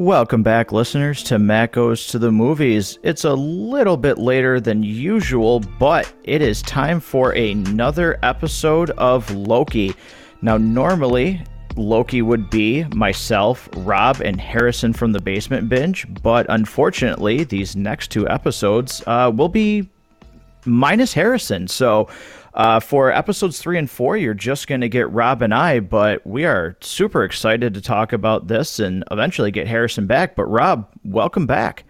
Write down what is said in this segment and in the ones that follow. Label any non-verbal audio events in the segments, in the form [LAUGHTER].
Welcome back, listeners, to Matt Goes to the Movies. It's a little bit later than usual, but it is time for another episode of Loki. Now, normally, Loki would be myself, Rob, and Harrison from the Basement Binge, but unfortunately, these next two episodes uh, will be minus Harrison. So, uh, for episodes three and four, you're just going to get Rob and I, but we are super excited to talk about this and eventually get Harrison back. But, Rob, welcome back.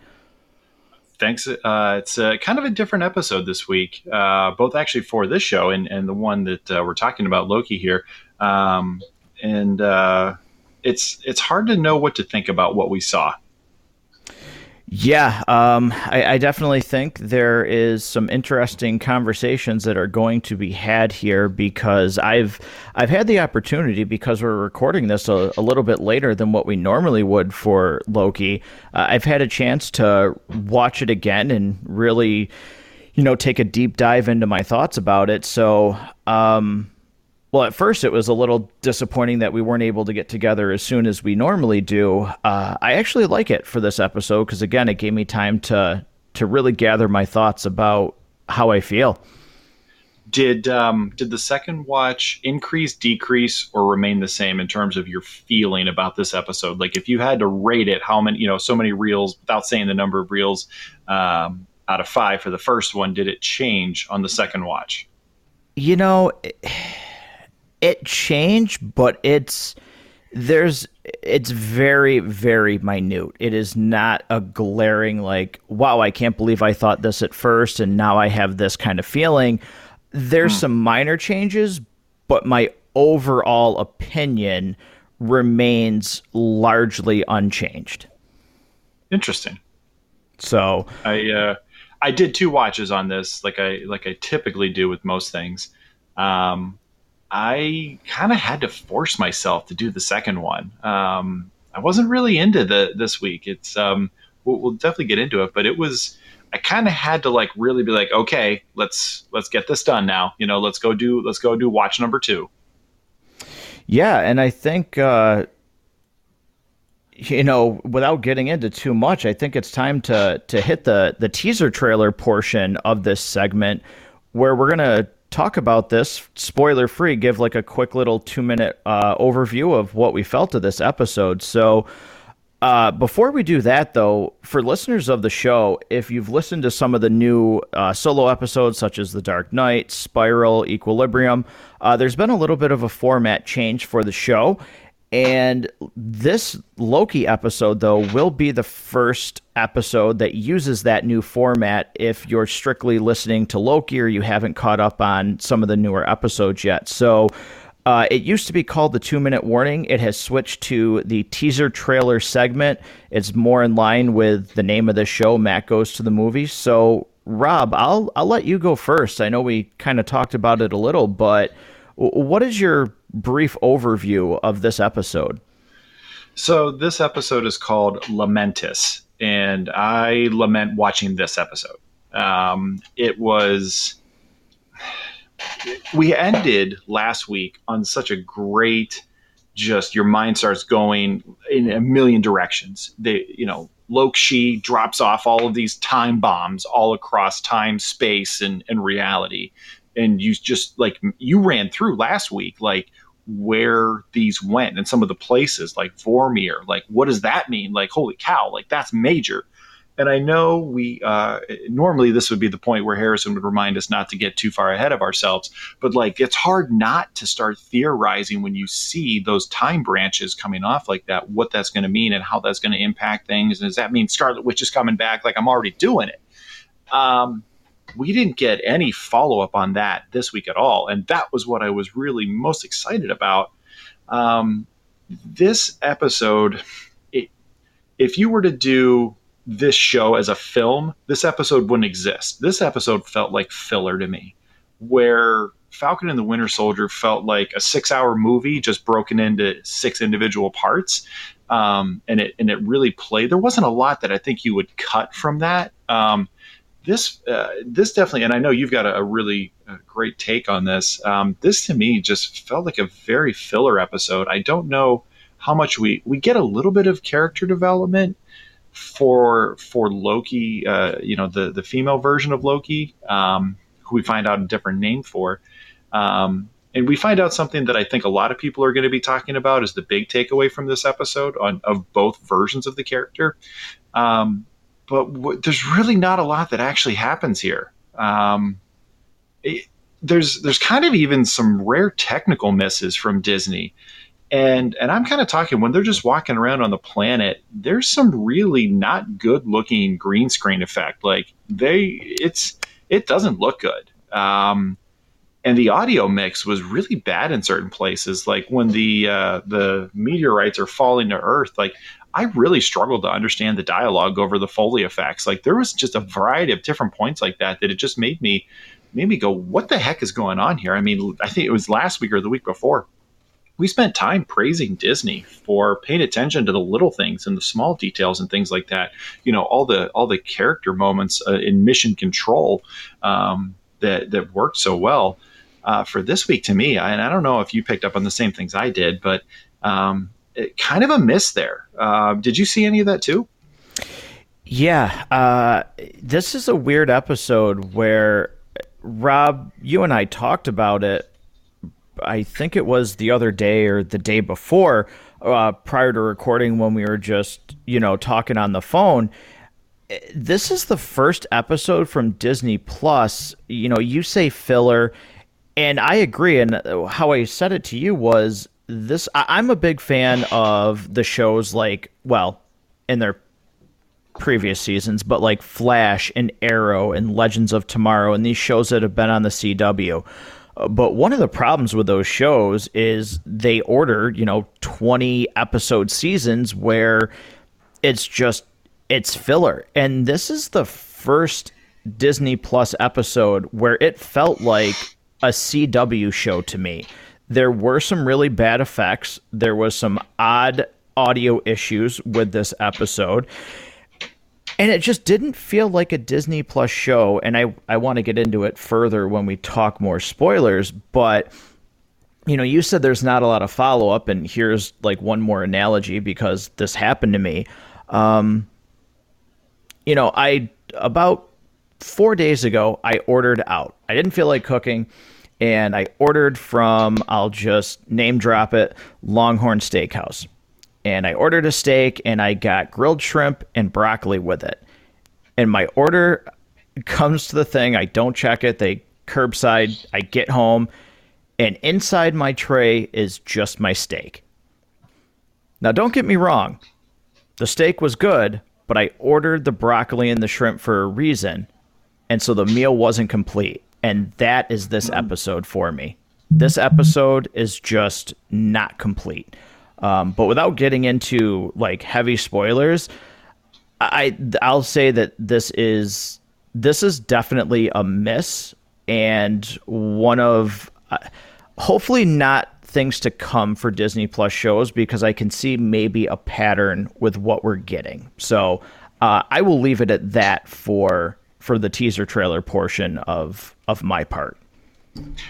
Thanks. Uh, it's a, kind of a different episode this week, uh, both actually for this show and, and the one that uh, we're talking about, Loki, here. Um, and uh, it's it's hard to know what to think about what we saw. Yeah, um, I, I, definitely think there is some interesting conversations that are going to be had here because I've I've had the opportunity because we're recording this a, a little bit later than what we normally would for Loki. Uh, I've had a chance to watch it again and really, you know, take a deep dive into my thoughts about it. So. Um, well, at first it was a little disappointing that we weren't able to get together as soon as we normally do. Uh, I actually like it for this episode because again, it gave me time to to really gather my thoughts about how I feel. Did um, did the second watch increase, decrease, or remain the same in terms of your feeling about this episode? Like, if you had to rate it, how many, you know, so many reels without saying the number of reels um, out of five for the first one, did it change on the second watch? You know. It it changed, but it's there's it's very very minute. It is not a glaring like wow, I can't believe I thought this at first and now I have this kind of feeling. There's hmm. some minor changes, but my overall opinion remains largely unchanged. Interesting. So I uh, I did two watches on this, like I like I typically do with most things. Um, I kind of had to force myself to do the second one. Um, I wasn't really into the this week. It's um, we'll, we'll definitely get into it, but it was. I kind of had to like really be like, okay, let's let's get this done now. You know, let's go do let's go do watch number two. Yeah, and I think uh, you know, without getting into too much, I think it's time to to hit the the teaser trailer portion of this segment where we're gonna talk about this spoiler free, give like a quick little two minute uh, overview of what we felt of this episode. So, uh, before we do that, though, for listeners of the show, if you've listened to some of the new uh, solo episodes, such as The Dark Knight, Spiral, Equilibrium, uh, there's been a little bit of a format change for the show. And this Loki episode, though, will be the first episode that uses that new format if you're strictly listening to Loki or you haven't caught up on some of the newer episodes yet. So uh, it used to be called the two minute warning. It has switched to the teaser trailer segment. It's more in line with the name of the show, Matt Goes to the Movies. So, Rob, I'll, I'll let you go first. I know we kind of talked about it a little, but what is your brief overview of this episode? So, this episode is called Lamentis, and I lament watching this episode. Um, it was. We ended last week on such a great, just your mind starts going in a million directions. They, you know, Loki drops off all of these time bombs all across time, space, and, and reality and you just like you ran through last week like where these went and some of the places like Vormir like what does that mean like holy cow like that's major and I know we uh, normally this would be the point where Harrison would remind us not to get too far ahead of ourselves, but like it's hard not to start theorizing when you see those time branches coming off like that, what that's going to mean and how that's going to impact things. And does that mean Scarlet Witch is coming back? Like I'm already doing it. Um, we didn't get any follow up on that this week at all. And that was what I was really most excited about. Um, this episode, it, if you were to do this show as a film, this episode wouldn't exist. This episode felt like filler to me, where Falcon and the Winter Soldier felt like a six hour movie just broken into six individual parts. Um, and it and it really played. There wasn't a lot that I think you would cut from that. Um, this uh, this definitely, and I know you've got a, a really uh, great take on this. Um, this to me just felt like a very filler episode. I don't know. how much we we get a little bit of character development for for Loki, uh, you know, the the female version of Loki, um, who we find out a different name for. Um, and we find out something that I think a lot of people are going to be talking about is the big takeaway from this episode on of both versions of the character. Um, but w- there's really not a lot that actually happens here. Um, it, there's there's kind of even some rare technical misses from Disney. And and I'm kind of talking when they're just walking around on the planet, there's some really not good looking green screen effect. Like they it's it doesn't look good. Um, and the audio mix was really bad in certain places like when the uh, the meteorites are falling to earth like i really struggled to understand the dialogue over the foley effects. Like there was just a variety of different points like that that it just made me made me go what the heck is going on here? I mean i think it was last week or the week before we spent time praising disney for paying attention to the little things and the small details and things like that. You know all the all the character moments uh, in mission control um, that that worked so well. Uh, for this week to me. And I don't know if you picked up on the same things I did, but um, kind of a miss there. Uh, did you see any of that too? Yeah, uh, this is a weird episode where Rob, you and I talked about it. I think it was the other day or the day before, uh, prior to recording, when we were just you know talking on the phone this is the first episode from Disney Plus. You know, you say filler, and I agree. And how I said it to you was this I'm a big fan of the shows like, well, in their previous seasons, but like Flash and Arrow and Legends of Tomorrow and these shows that have been on the CW. Uh, but one of the problems with those shows is they order, you know, 20 episode seasons where it's just it's filler. And this is the first Disney Plus episode where it felt like a CW show to me. There were some really bad effects. There was some odd audio issues with this episode. And it just didn't feel like a Disney Plus show. And I, I want to get into it further when we talk more spoilers. But, you know, you said there's not a lot of follow up. And here's like one more analogy because this happened to me. Um, you know, I, about four days ago, I ordered out. I didn't feel like cooking and I ordered from, I'll just name drop it, Longhorn Steakhouse. And I ordered a steak and I got grilled shrimp and broccoli with it. And my order comes to the thing, I don't check it, they curbside, I get home, and inside my tray is just my steak. Now, don't get me wrong, the steak was good, but I ordered the broccoli and the shrimp for a reason, and so the meal wasn't complete and that is this episode for me. This episode is just not complete. Um, but without getting into like heavy spoilers, I I'll say that this is this is definitely a miss and one of uh, hopefully not things to come for Disney Plus shows because I can see maybe a pattern with what we're getting. So uh, I will leave it at that for for the teaser trailer portion of of my part.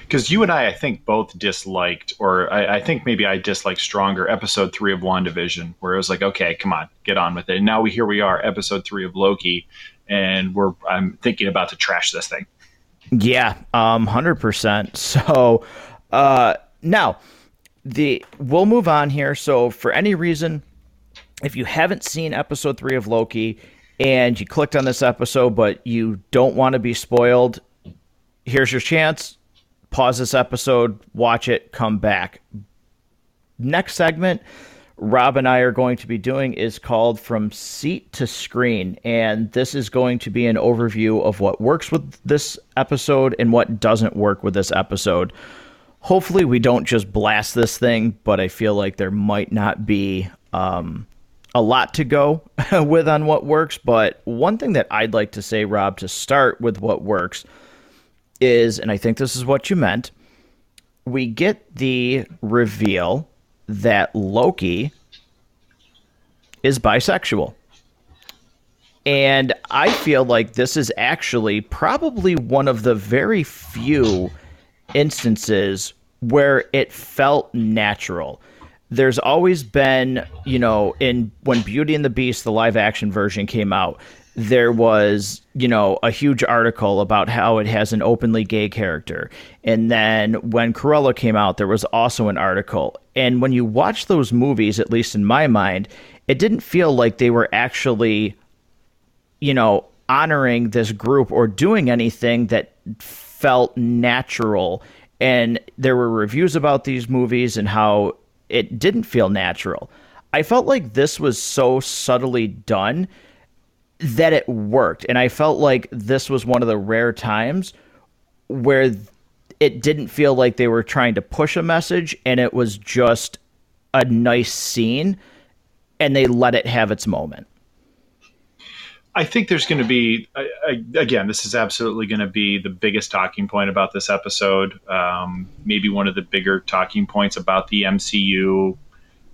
Because you and I, I think, both disliked, or I, I, think maybe I disliked stronger episode three of WandaVision, where it was like, okay, come on, get on with it. And now we here we are, episode three of Loki, and we're I'm thinking about to trash this thing. Yeah, um, hundred percent. [LAUGHS] So uh, now the we'll move on here. So for any reason, if you haven't seen episode three of Loki, and you clicked on this episode, but you don't want to be spoiled, here's your chance. Pause this episode, watch it, come back. Next segment, Rob and I are going to be doing is called From Seat to Screen. And this is going to be an overview of what works with this episode and what doesn't work with this episode. Hopefully, we don't just blast this thing, but I feel like there might not be um, a lot to go [LAUGHS] with on what works, but one thing that I'd like to say, Rob, to start with what works is, and I think this is what you meant, we get the reveal that Loki is bisexual. And I feel like this is actually probably one of the very few instances where it felt natural there's always been, you know, in when Beauty and the Beast, the live action version came out, there was, you know, a huge article about how it has an openly gay character. And then when Cruella came out, there was also an article. And when you watch those movies, at least in my mind, it didn't feel like they were actually, you know, honoring this group or doing anything that felt natural. And there were reviews about these movies and how it didn't feel natural. I felt like this was so subtly done that it worked. And I felt like this was one of the rare times where it didn't feel like they were trying to push a message and it was just a nice scene and they let it have its moment. I think there's going to be, again, this is absolutely going to be the biggest talking point about this episode. Um, maybe one of the bigger talking points about the MCU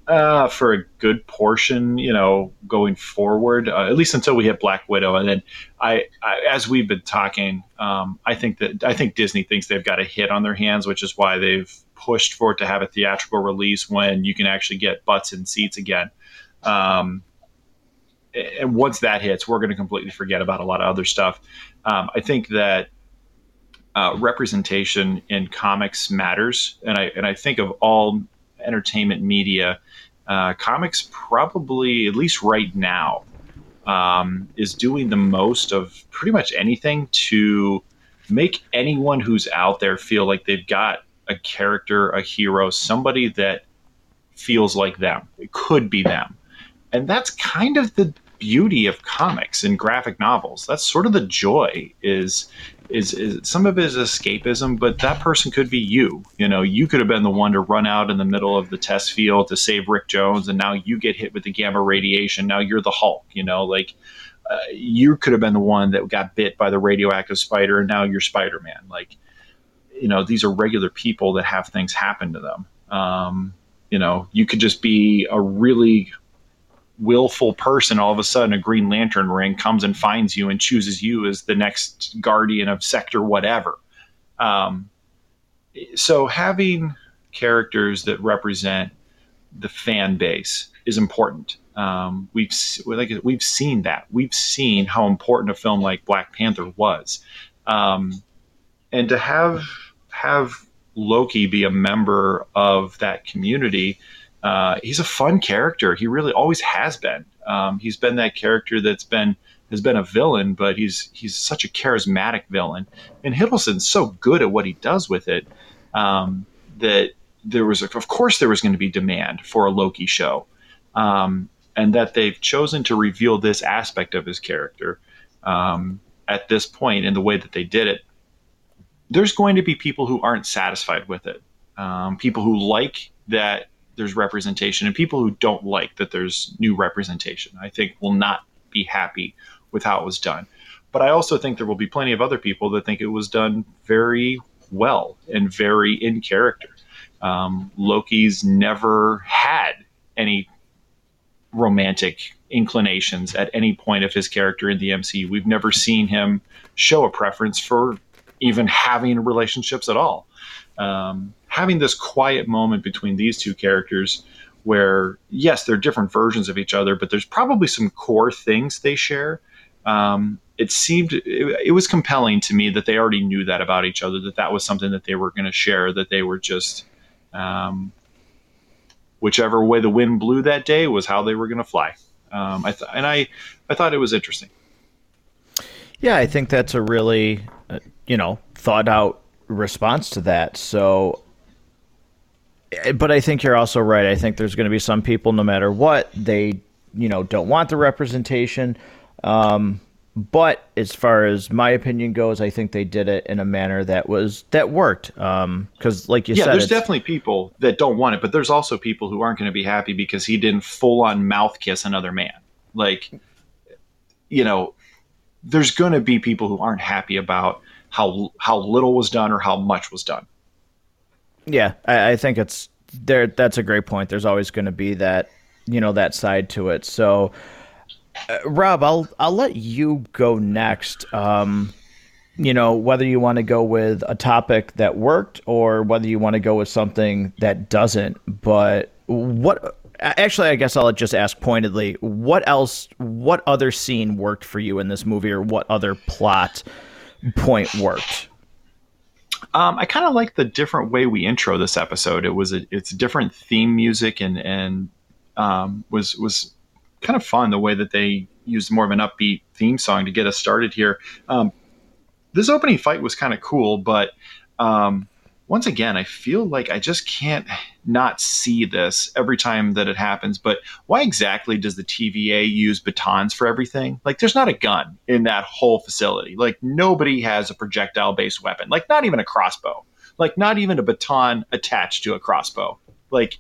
uh, for a good portion, you know, going forward, uh, at least until we hit Black Widow. And then I, I as we've been talking, um, I think that I think Disney thinks they've got a hit on their hands, which is why they've pushed for it to have a theatrical release when you can actually get butts in seats again. Um, and once that hits, we're going to completely forget about a lot of other stuff. Um, I think that uh, representation in comics matters, and I and I think of all entertainment media, uh, comics probably at least right now um, is doing the most of pretty much anything to make anyone who's out there feel like they've got a character, a hero, somebody that feels like them. It could be them. And that's kind of the beauty of comics and graphic novels. That's sort of the joy is is, is some of it is escapism, but that person could be you. You know, you could have been the one to run out in the middle of the test field to save Rick Jones, and now you get hit with the gamma radiation. Now you're the Hulk. You know, like uh, you could have been the one that got bit by the radioactive spider, and now you're Spider Man. Like, you know, these are regular people that have things happen to them. Um, you know, you could just be a really willful person all of a sudden a green lantern ring comes and finds you and chooses you as the next guardian of sector whatever. Um, so having characters that represent the fan base is important. Um, we've like we've seen that. We've seen how important a film like black panther was. Um, and to have have loki be a member of that community uh, he's a fun character. He really always has been. Um, he's been that character that's been has been a villain, but he's he's such a charismatic villain. And Hiddleston's so good at what he does with it um, that there was, of course, there was going to be demand for a Loki show, um, and that they've chosen to reveal this aspect of his character um, at this point in the way that they did it. There's going to be people who aren't satisfied with it. Um, people who like that there's representation and people who don't like that there's new representation i think will not be happy with how it was done. But i also think there will be plenty of other people that think it was done very well and very in character. Um, loki's never had any romantic inclinations at any point of his character in the mcu we've never seen him show a preference for even having relationships at all. Um, having this quiet moment between these two characters where yes they're different versions of each other but there's probably some core things they share. Um, it seemed it, it, was compelling to me that they already knew that about each other that that was something that they were going to share that they were just um, whichever way the wind blew that day was how they were going to fly. Um, I th- and I, I thought it was interesting. Yeah i think that's a really uh, you know thought out response to that. So but I think you're also right. I think there's going to be some people, no matter what, they you know don't want the representation. Um, but as far as my opinion goes, I think they did it in a manner that was that worked. Because, um, like you yeah, said, there's definitely people that don't want it, but there's also people who aren't going to be happy because he didn't full on mouth kiss another man. Like, you know, there's going to be people who aren't happy about how how little was done or how much was done. Yeah, I, I think it's there. That's a great point. There's always going to be that, you know, that side to it. So, uh, Rob, I'll I'll let you go next. Um, you know, whether you want to go with a topic that worked or whether you want to go with something that doesn't. But what actually i guess i'll just ask pointedly what else what other scene worked for you in this movie or what other plot point worked um, I kind of like the different way we intro this episode. It was a, it's different theme music and and um, was was kind of fun the way that they used more of an upbeat theme song to get us started here. Um, this opening fight was kind of cool, but um, once again, I feel like I just can't not see this every time that it happens. But why exactly does the TVA use batons for everything? Like, there's not a gun in that whole facility. Like, nobody has a projectile based weapon, like, not even a crossbow, like, not even a baton attached to a crossbow. Like,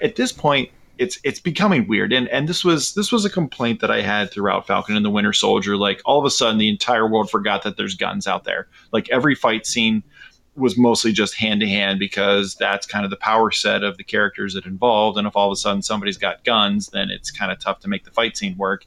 at this point, it's it's becoming weird and and this was this was a complaint that I had throughout Falcon and the Winter Soldier like all of a sudden the entire world forgot that there's guns out there like every fight scene was mostly just hand to hand because that's kind of the power set of the characters that involved. And if all of a sudden somebody's got guns, then it's kind of tough to make the fight scene work.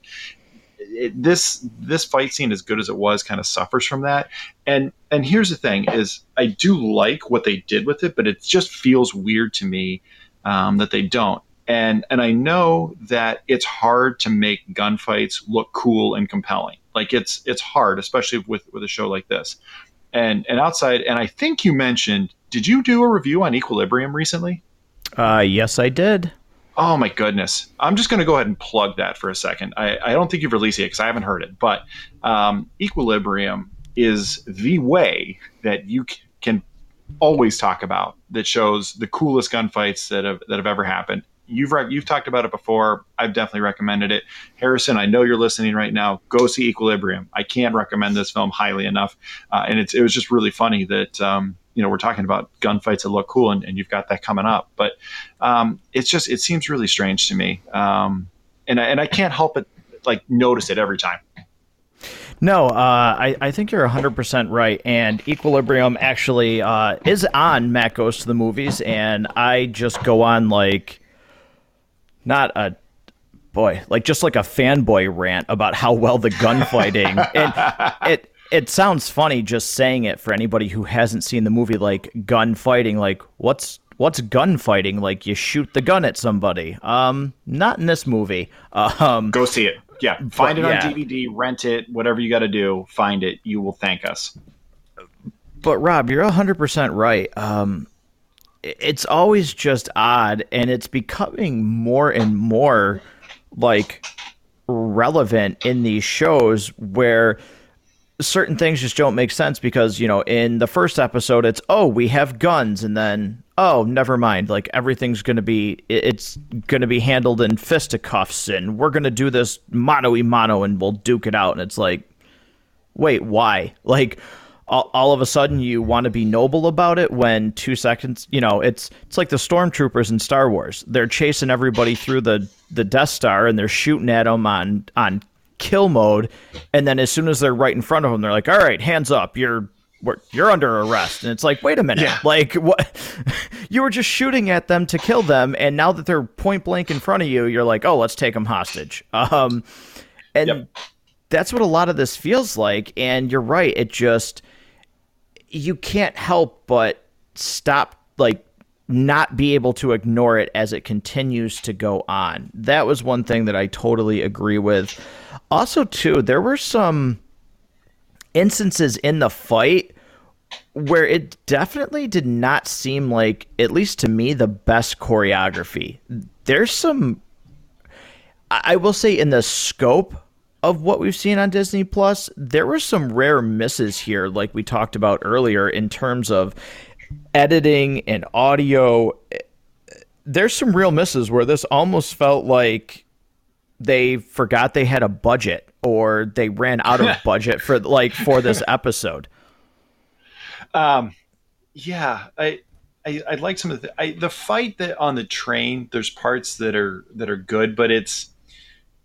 It, this this fight scene, as good as it was, kind of suffers from that. And and here's the thing: is I do like what they did with it, but it just feels weird to me um, that they don't. And and I know that it's hard to make gunfights look cool and compelling. Like it's it's hard, especially with with a show like this and and outside. And I think you mentioned, did you do a review on Equilibrium recently? Uh, yes, I did. Oh my goodness! I'm just going to go ahead and plug that for a second. I, I don't think you've released it because I haven't heard it, but um, Equilibrium is the way that you c- can always talk about that shows the coolest gunfights that have that have ever happened you've re- you've talked about it before. I've definitely recommended it. Harrison, I know you're listening right now. Go see Equilibrium. I can't recommend this film highly enough. Uh, and it's it was just really funny that um, you know we're talking about gunfights that look cool, and, and you've got that coming up. But um, it's just it seems really strange to me, um, and I, and I can't help but like notice it every time. No, uh, I, I think you're 100% right. And Equilibrium actually uh, is on Matt Goes to the Movies. And I just go on like not a boy, like just like a fanboy rant about how well the gunfighting [LAUGHS] and it it sounds funny just saying it for anybody who hasn't seen the movie like gunfighting like what's what's gunfighting? Like you shoot the gun at somebody. Um not in this movie. Um go see it. Yeah find but, it on yeah. dvd rent it whatever you got to do find it. You will thank us. But rob you're 100% right. Um it's always just odd and it's becoming more and more like relevant in these shows where certain things just don't make sense because you know in the first episode it's oh we have guns and then oh never mind like everything's going to be it's going to be handled in fisticuffs and we're going to do this mano y mano and we'll duke it out and it's like wait why? Like all, all of a sudden you want to be noble about it when two seconds you know it's it's like the stormtroopers in star wars. They're chasing everybody through the the death star and they're shooting at them on on kill mode. And then as soon as they're right in front of them they're like all right hands up. You're you're under arrest. And it's like wait a minute. Yeah. like what? [LAUGHS] You were just shooting at them to kill them and now that they're point blank in front of you you're like oh let's take them hostage. Um and yep. that's what a lot of this feels like and you're right it just you can't help but stop like not be able to ignore it as it continues to go on. That was one thing that I totally agree with. Also, too, there were some instances in the fight where it definitely did not seem like, at least to me, the best choreography. There's some, I will say, in the scope of what we've seen on Disney Plus, there were some rare misses here, like we talked about earlier, in terms of editing and audio. There's some real misses where this almost felt like they forgot they had a budget or they ran out of [LAUGHS] budget for like for this episode. Um, yeah, I. I, I like some of the I, the fight that on the train. There's parts that are that are good, but it's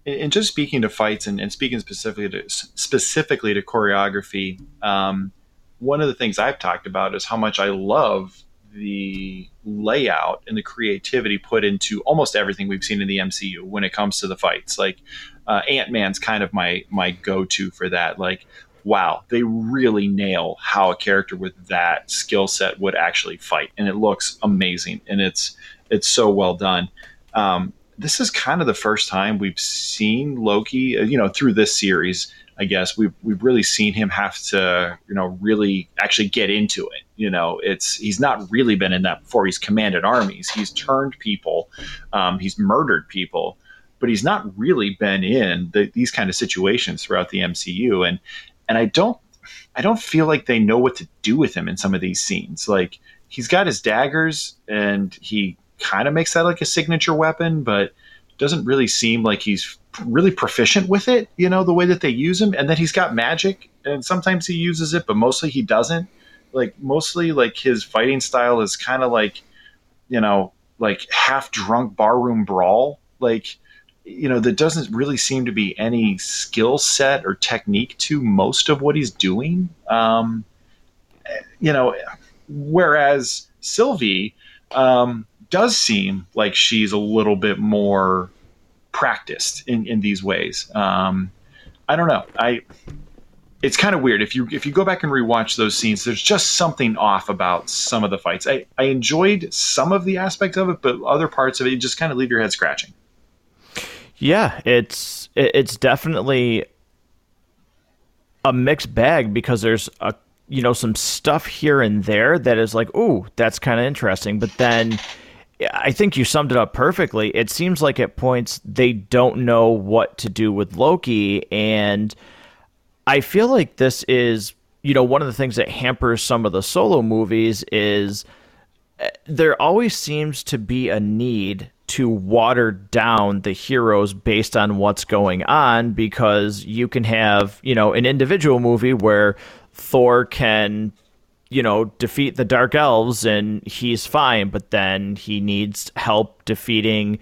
and just speaking to fights and, and speaking specifically to specifically to choreography, um, one of the things I've talked about is how much I love the layout and the creativity put into almost everything we've seen in the MCU when it comes to the fights. Like uh, Ant Man's kind of my my go to for that. Like, wow, they really nail how a character with that skill set would actually fight, and it looks amazing, and it's it's so well done. Um, this is kind of the first time we've seen Loki, uh, you know, through this series. I guess we've we've really seen him have to, you know, really actually get into it. You know, it's he's not really been in that before. He's commanded armies. He's turned people. Um, he's murdered people, but he's not really been in the, these kind of situations throughout the MCU. And and I don't I don't feel like they know what to do with him in some of these scenes. Like he's got his daggers and he kind of makes that like a signature weapon, but doesn't really seem like he's really proficient with it, you know, the way that they use him. And then he's got magic and sometimes he uses it, but mostly he doesn't. Like mostly like his fighting style is kind of like, you know, like half drunk barroom brawl. Like, you know, there doesn't really seem to be any skill set or technique to most of what he's doing. Um, you know, whereas Sylvie, um, does seem like she's a little bit more practiced in, in these ways. Um, I don't know. I it's kind of weird if you if you go back and rewatch those scenes. There's just something off about some of the fights. I I enjoyed some of the aspects of it, but other parts of it just kind of leave your head scratching. Yeah, it's it's definitely a mixed bag because there's a you know some stuff here and there that is like, ooh, that's kind of interesting, but then I think you summed it up perfectly. It seems like at points they don't know what to do with Loki. And I feel like this is, you know, one of the things that hampers some of the solo movies is eh, there always seems to be a need to water down the heroes based on what's going on because you can have, you know, an individual movie where Thor can you know, defeat the Dark Elves and he's fine, but then he needs help defeating,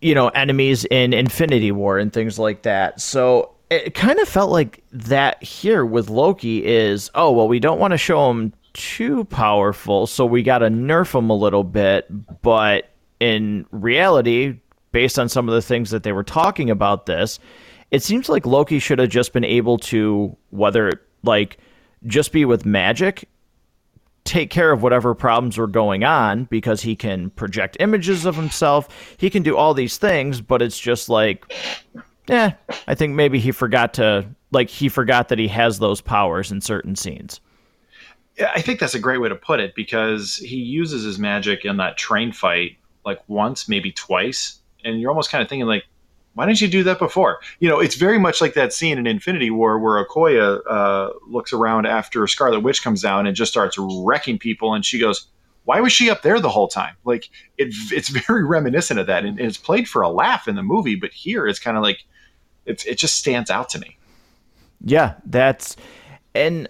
you know, enemies in Infinity War and things like that. So it kind of felt like that here with Loki is, oh, well, we don't want to show him too powerful, so we got to nerf him a little bit. But in reality, based on some of the things that they were talking about this, it seems like Loki should have just been able to, whether like, just be with magic take care of whatever problems were going on because he can project images of himself. He can do all these things, but it's just like, yeah, I think maybe he forgot to, like, he forgot that he has those powers in certain scenes. I think that's a great way to put it because he uses his magic in that train fight like once, maybe twice. And you're almost kind of thinking, like, why didn't you do that before? You know, it's very much like that scene in Infinity War where Okoye uh, looks around after Scarlet Witch comes down and just starts wrecking people, and she goes, "Why was she up there the whole time?" Like it, it's [LAUGHS] very reminiscent of that, and it's played for a laugh in the movie, but here it's kind of like it's it just stands out to me. Yeah, that's and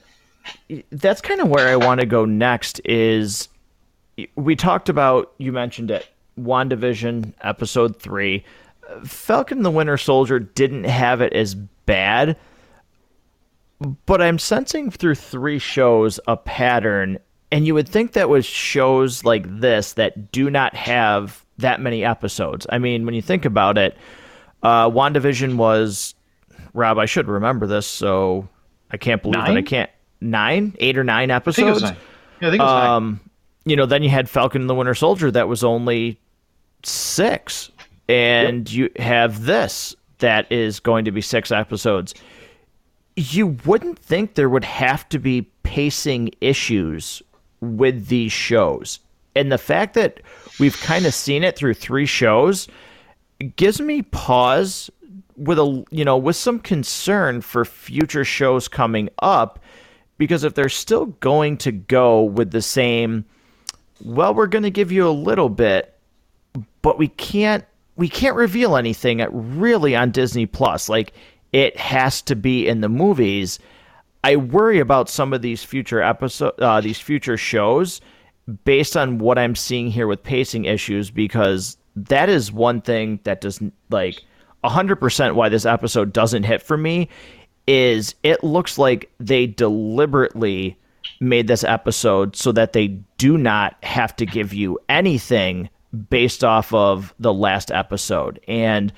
that's kind of where I want to go next. Is we talked about you mentioned it, WandaVision episode three Falcon the Winter Soldier didn't have it as bad, but I'm sensing through three shows a pattern, and you would think that was shows like this that do not have that many episodes. I mean, when you think about it, uh, WandaVision was Rob. I should remember this, so I can't believe nine? that I can't nine, eight or nine episodes. I yeah, I think it was um, nine. You know, then you had Falcon and the Winter Soldier that was only six and yep. you have this that is going to be six episodes. You wouldn't think there would have to be pacing issues with these shows. And the fact that we've kind of seen it through three shows gives me pause with a you know with some concern for future shows coming up because if they're still going to go with the same well we're going to give you a little bit but we can't we can't reveal anything really on Disney Plus. Like it has to be in the movies. I worry about some of these future episode, uh, these future shows, based on what I'm seeing here with pacing issues, because that is one thing that doesn't like 100% why this episode doesn't hit for me is it looks like they deliberately made this episode so that they do not have to give you anything based off of the last episode. And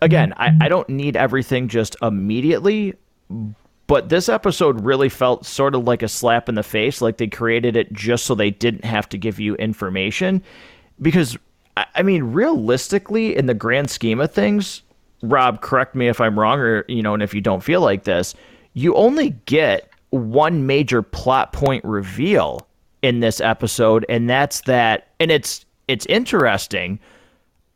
again, I, I don't need everything just immediately, but this episode really felt sort of like a slap in the face, like they created it just so they didn't have to give you information. Because I mean, realistically, in the grand scheme of things, Rob, correct me if I'm wrong, or you know, and if you don't feel like this, you only get one major plot point reveal in this episode, and that's that. And it's it's interesting,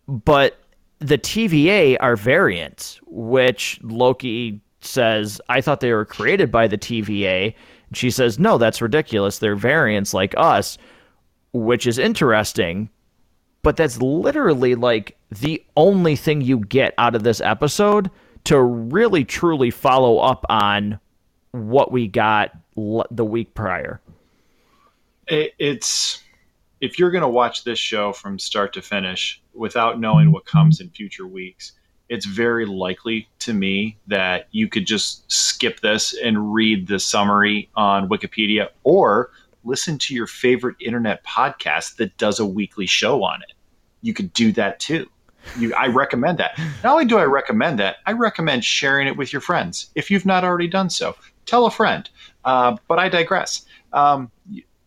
but the TVA are variants, which Loki says, I thought they were created by the TVA. She says, No, that's ridiculous. They're variants like us, which is interesting. But that's literally like the only thing you get out of this episode to really truly follow up on what we got the week prior. It's if you're going to watch this show from start to finish without knowing what comes in future weeks, it's very likely to me that you could just skip this and read the summary on Wikipedia or listen to your favorite internet podcast that does a weekly show on it. You could do that too. You, I recommend that. Not only do I recommend that, I recommend sharing it with your friends if you've not already done so. Tell a friend. Uh, but I digress. Um,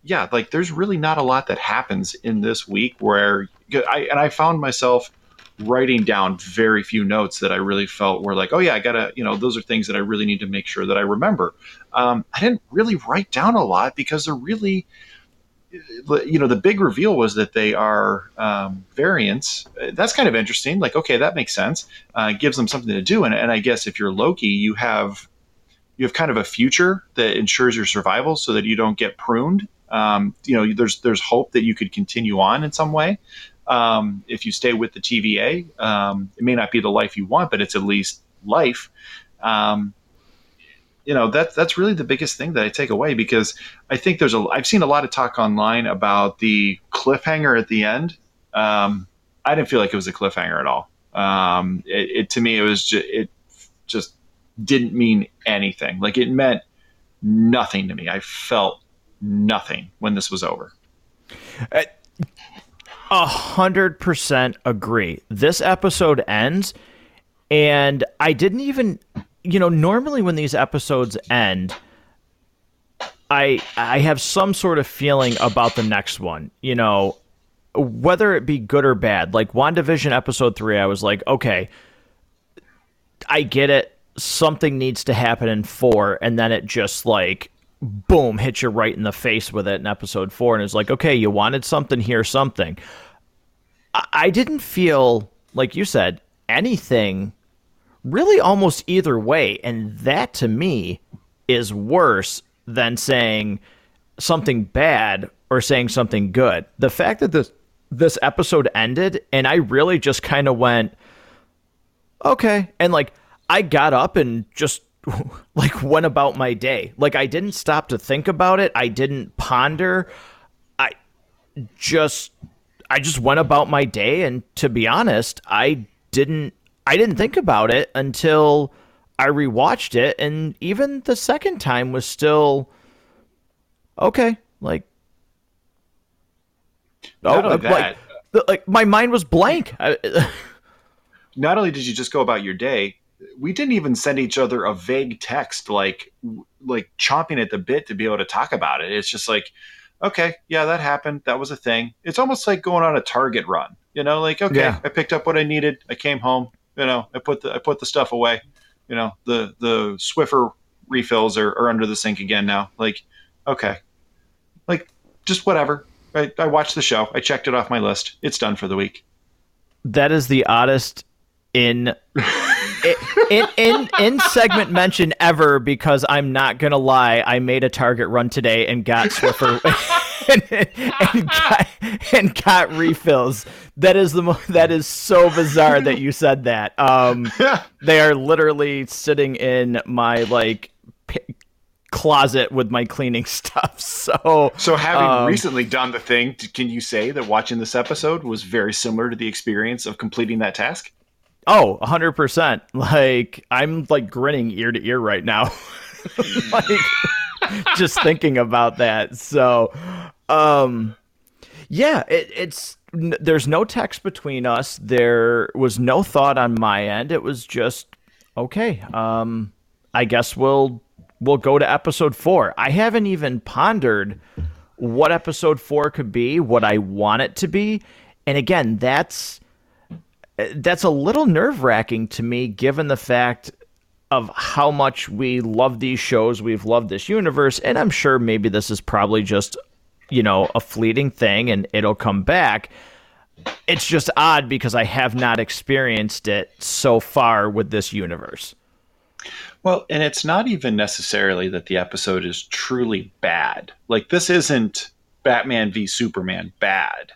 yeah, like there's really not a lot that happens in this week where I and I found myself writing down very few notes that I really felt were like, oh yeah, I gotta, you know, those are things that I really need to make sure that I remember. Um, I didn't really write down a lot because they're really, you know, the big reveal was that they are um, variants. That's kind of interesting. Like, okay, that makes sense. Uh, gives them something to do. And, and I guess if you're Loki, you have you have kind of a future that ensures your survival, so that you don't get pruned. Um, you know, there's there's hope that you could continue on in some way um, if you stay with the TVA. Um, it may not be the life you want, but it's at least life. Um, you know that that's really the biggest thing that I take away because I think there's a I've seen a lot of talk online about the cliffhanger at the end. Um, I didn't feel like it was a cliffhanger at all. Um, it, it, to me it was it just didn't mean anything. Like it meant nothing to me. I felt nothing when this was over. A hundred percent agree. This episode ends, and I didn't even, you know, normally when these episodes end, I I have some sort of feeling about the next one. You know, whether it be good or bad. Like WandaVision episode three, I was like, okay, I get it. Something needs to happen in four, and then it just like boom, hit you right in the face with it in episode four, and it's like, okay, you wanted something, here's something. I, I didn't feel like you said anything really almost either way, and that to me is worse than saying something bad or saying something good. The fact that this this episode ended and I really just kind of went okay and like I got up and just [LAUGHS] like went about my day. Like I didn't stop to think about it. I didn't ponder. I just I just went about my day and to be honest, I didn't I didn't think about it until I rewatched it and even the second time was still okay, like Not oh, like, like my mind was blank. [LAUGHS] Not only did you just go about your day, we didn't even send each other a vague text like like chomping at the bit to be able to talk about it. It's just like, okay, yeah, that happened. That was a thing. It's almost like going on a Target run. You know, like okay, yeah. I picked up what I needed. I came home. You know, I put the I put the stuff away. You know, the the Swiffer refills are, are under the sink again now. Like, okay, like just whatever. I, I watched the show. I checked it off my list. It's done for the week. That is the oddest in [LAUGHS] in, in in segment mention ever because I'm not gonna lie, I made a target run today and got Swiffer [LAUGHS] and, and, got, and got refills. That is the mo- that is so bizarre that you said that. Um, [LAUGHS] they are literally sitting in my like. P- closet with my cleaning [LAUGHS] stuff. So, so having um, recently done the thing, can you say that watching this episode was very similar to the experience of completing that task? Oh, 100%. Like I'm like grinning ear to ear right now. [LAUGHS] like just thinking about that. So, um yeah, it, it's there's no text between us. There was no thought on my end. It was just okay. Um I guess we'll we'll go to episode 4. I haven't even pondered what episode 4 could be, what I want it to be And again, that's Uh, that's a little nerve wracking to me, given the fact of how much we love these shows, we've loved this universe, and I'm sure maybe this is probably just, you know, a fleeting thing and it'll come back. It's just odd because I have not experienced it so far with this universe. Well, and it's not even necessarily that the episode is truly bad. Like this isn't Batman v Superman bad.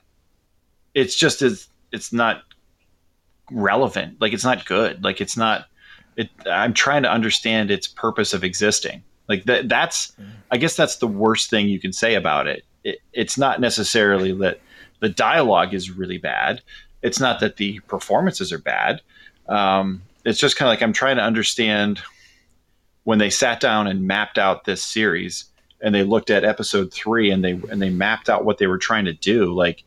It's just as it's not relevant. Like it's not good. Like it's not. It. I'm trying to understand its purpose of existing. Like that. That's. I guess that's the worst thing you can say about it. it it's not necessarily that the dialogue is really bad. It's not that the performances are bad. Um, it's just kind of like I'm trying to understand when they sat down and mapped out this series and they looked at episode three and they and they mapped out what they were trying to do. Like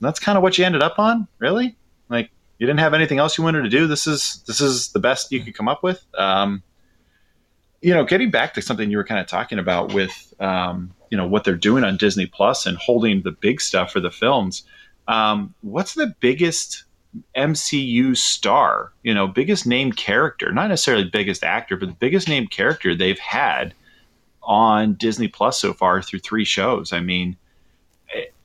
that's kind of what you ended up on, really. You didn't have anything else you wanted to do. This is this is the best you could come up with. Um, you know, getting back to something you were kind of talking about with um, you know what they're doing on Disney Plus and holding the big stuff for the films. Um, what's the biggest MCU star? You know, biggest name character, not necessarily biggest actor, but the biggest name character they've had on Disney Plus so far through three shows. I mean,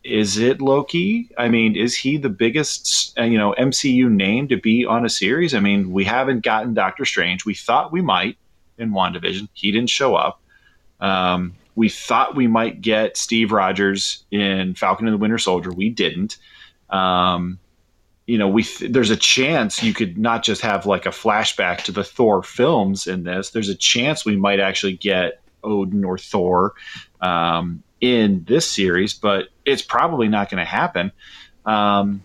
is it Loki? I mean, is he the biggest, uh, you know, MCU name to be on a series? I mean, we haven't gotten Doctor Strange. We thought we might in WandaVision. He didn't show up. Um, we thought we might get Steve Rogers in Falcon and the Winter Soldier. We didn't. Um, you know, we th- there's a chance you could not just have like a flashback to the Thor films in this. There's a chance we might actually get Odin or Thor. Um, in this series, but it's probably not going to happen. Um,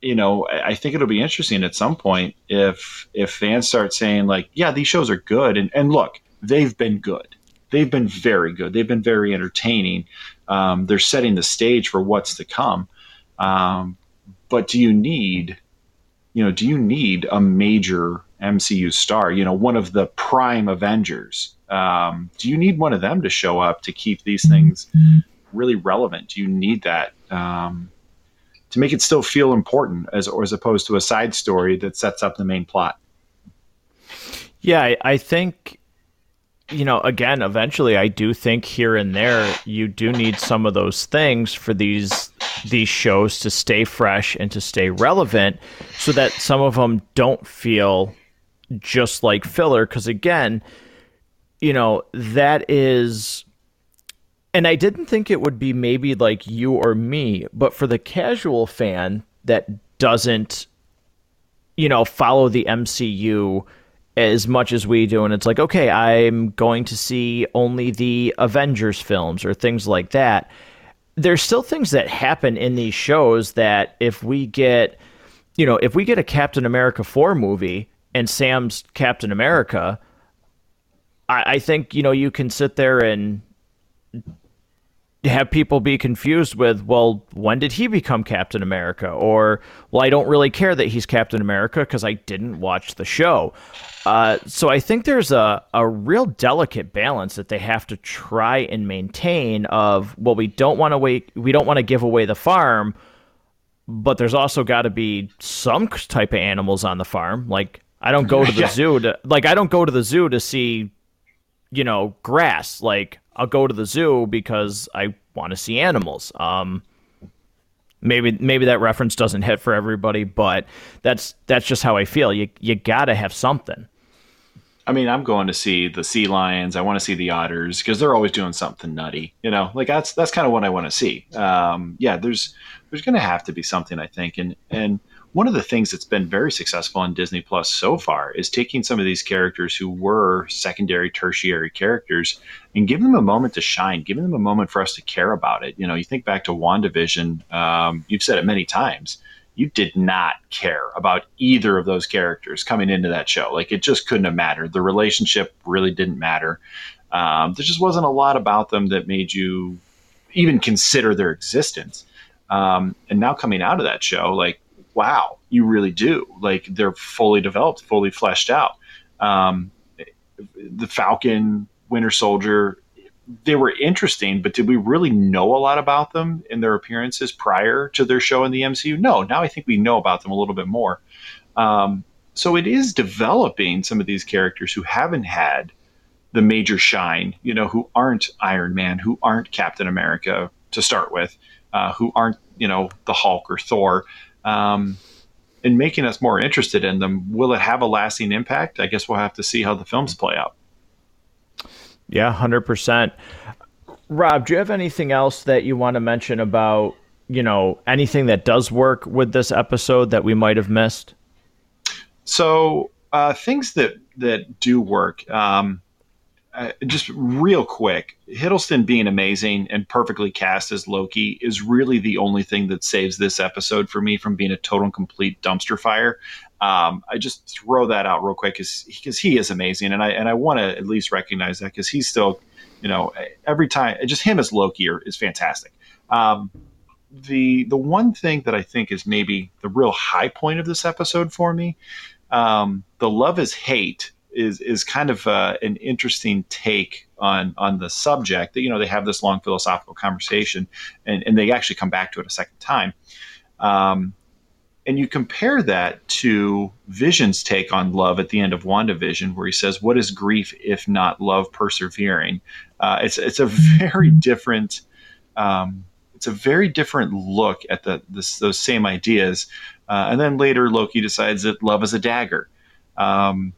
you know, I think it'll be interesting at some point if if fans start saying like, yeah, these shows are good, and and look, they've been good. They've been very good. They've been very entertaining. Um, they're setting the stage for what's to come. Um, but do you need, you know, do you need a major MCU star? You know, one of the prime Avengers um, do you need one of them to show up to keep these things really relevant? Do you need that um, to make it still feel important, as or as opposed to a side story that sets up the main plot? Yeah, I, I think you know, again, eventually, I do think here and there you do need some of those things for these these shows to stay fresh and to stay relevant, so that some of them don't feel just like filler. Because again, you know, that is and I didn't think it would be maybe like you or me, but for the casual fan that doesn't you know, follow the MCU as much as we do and it's like, okay, I'm going to see only the Avengers films or things like that. There's still things that happen in these shows that if we get you know, if we get a Captain America 4 movie and Sam's Captain America, I, I think you know you can sit there and have people be confused with, well, when did he become Captain America? Or, well, I don't really care that he's Captain America because I didn't watch the show. Uh, so I think there's a, a real delicate balance that they have to try and maintain of, well, we don't want to wait, we don't want to give away the farm, but there's also got to be some type of animals on the farm. Like, I don't go to the [LAUGHS] zoo to, like, I don't go to the zoo to see you know, grass. Like I'll go to the zoo because I want to see animals. Um, maybe maybe that reference doesn't hit for everybody, but that's that's just how I feel. You you gotta have something. I mean, I'm going to see the sea lions. I want to see the otters because they're always doing something nutty. You know, like that's that's kind of what I want to see. Um, yeah, there's there's going to have to be something I think, and and one of the things that's been very successful on Disney Plus so far is taking some of these characters who were secondary, tertiary characters and giving them a moment to shine, giving them a moment for us to care about it. You know, you think back to WandaVision, um, you've said it many times. You did not care about either of those characters coming into that show. Like it just couldn't have mattered. The relationship really didn't matter. Um, there just wasn't a lot about them that made you even consider their existence. Um, and now coming out of that show, like wow, you really do. Like they're fully developed, fully fleshed out. Um, the Falcon, Winter Soldier, they were interesting, but did we really know a lot about them in their appearances prior to their show in the MCU? No. Now I think we know about them a little bit more. Um, so it is developing some of these characters who haven't had the major shine, you know, who aren't Iron Man, who aren't Captain America to start with, uh, who aren't, you know, the Hulk or Thor, um, and making us more interested in them. Will it have a lasting impact? I guess we'll have to see how the films play out. Yeah, 100%. Rob, do you have anything else that you want to mention about, you know, anything that does work with this episode that we might have missed? So, uh, things that that do work. Um, uh, just real quick, Hiddleston being amazing and perfectly cast as Loki is really the only thing that saves this episode for me from being a total and complete dumpster fire. Um, I just throw that out real quick because he is amazing, and I and I want to at least recognize that because he's still, you know, every time just him as Loki is fantastic. Um, the the one thing that I think is maybe the real high point of this episode for me, um, the love is hate is is kind of uh, an interesting take on on the subject. That you know they have this long philosophical conversation, and, and they actually come back to it a second time. Um, and you compare that to Vision's take on love at the end of WandaVision, where he says, "What is grief if not love persevering?" Uh, it's it's a very different. Um, it's a very different look at the this, those same ideas, uh, and then later Loki decides that love is a dagger. Um,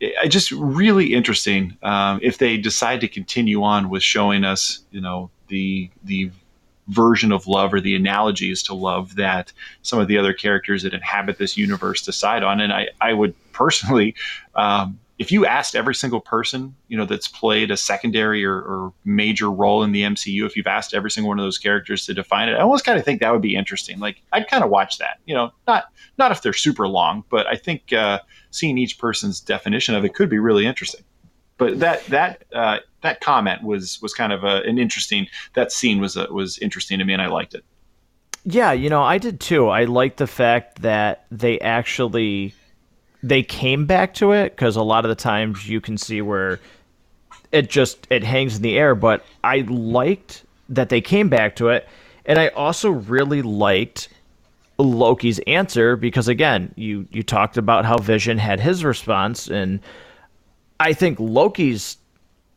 it, just really interesting um, if they decide to continue on with showing us, you know, the the version of love or the analogies to love that some of the other characters that inhabit this universe decide on. And I, I would personally, [LAUGHS] um, if you asked every single person, you know, that's played a secondary or, or, major role in the MCU, if you've asked every single one of those characters to define it, I almost kind of think that would be interesting. Like I'd kind of watch that, you know, not not if they're super long, but I think uh, seeing each person's definition of it could be really interesting. But that that uh, that comment was was kind of a, an interesting. That scene was a, was interesting to me, and I liked it. Yeah, you know, I did too. I liked the fact that they actually they came back to it because a lot of the times you can see where it just it hangs in the air. But I liked that they came back to it, and I also really liked Loki's answer because again, you you talked about how Vision had his response and I think Loki's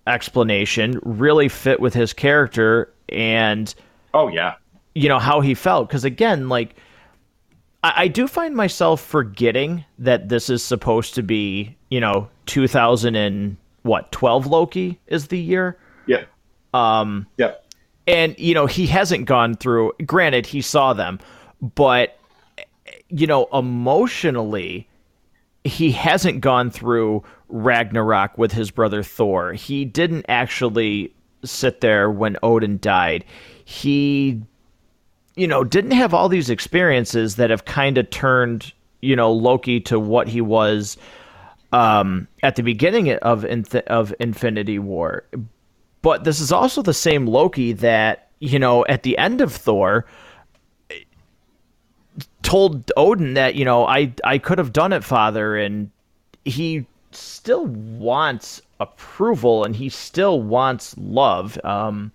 explanation really fit with his character and oh yeah. You know how he felt because again, like I, I do find myself forgetting that this is supposed to be, you know, 2000 and what, 12 Loki is the year? Yeah. Um Yeah. And you know, he hasn't gone through granted he saw them, but you know, emotionally, he hasn't gone through Ragnarok with his brother Thor. He didn't actually sit there when Odin died. He, you know, didn't have all these experiences that have kind of turned, you know, Loki to what he was um, at the beginning of of Infinity War. But this is also the same Loki that, you know, at the end of Thor told Odin that you know I I could have done it, Father, and he still wants approval and he still wants love. Um,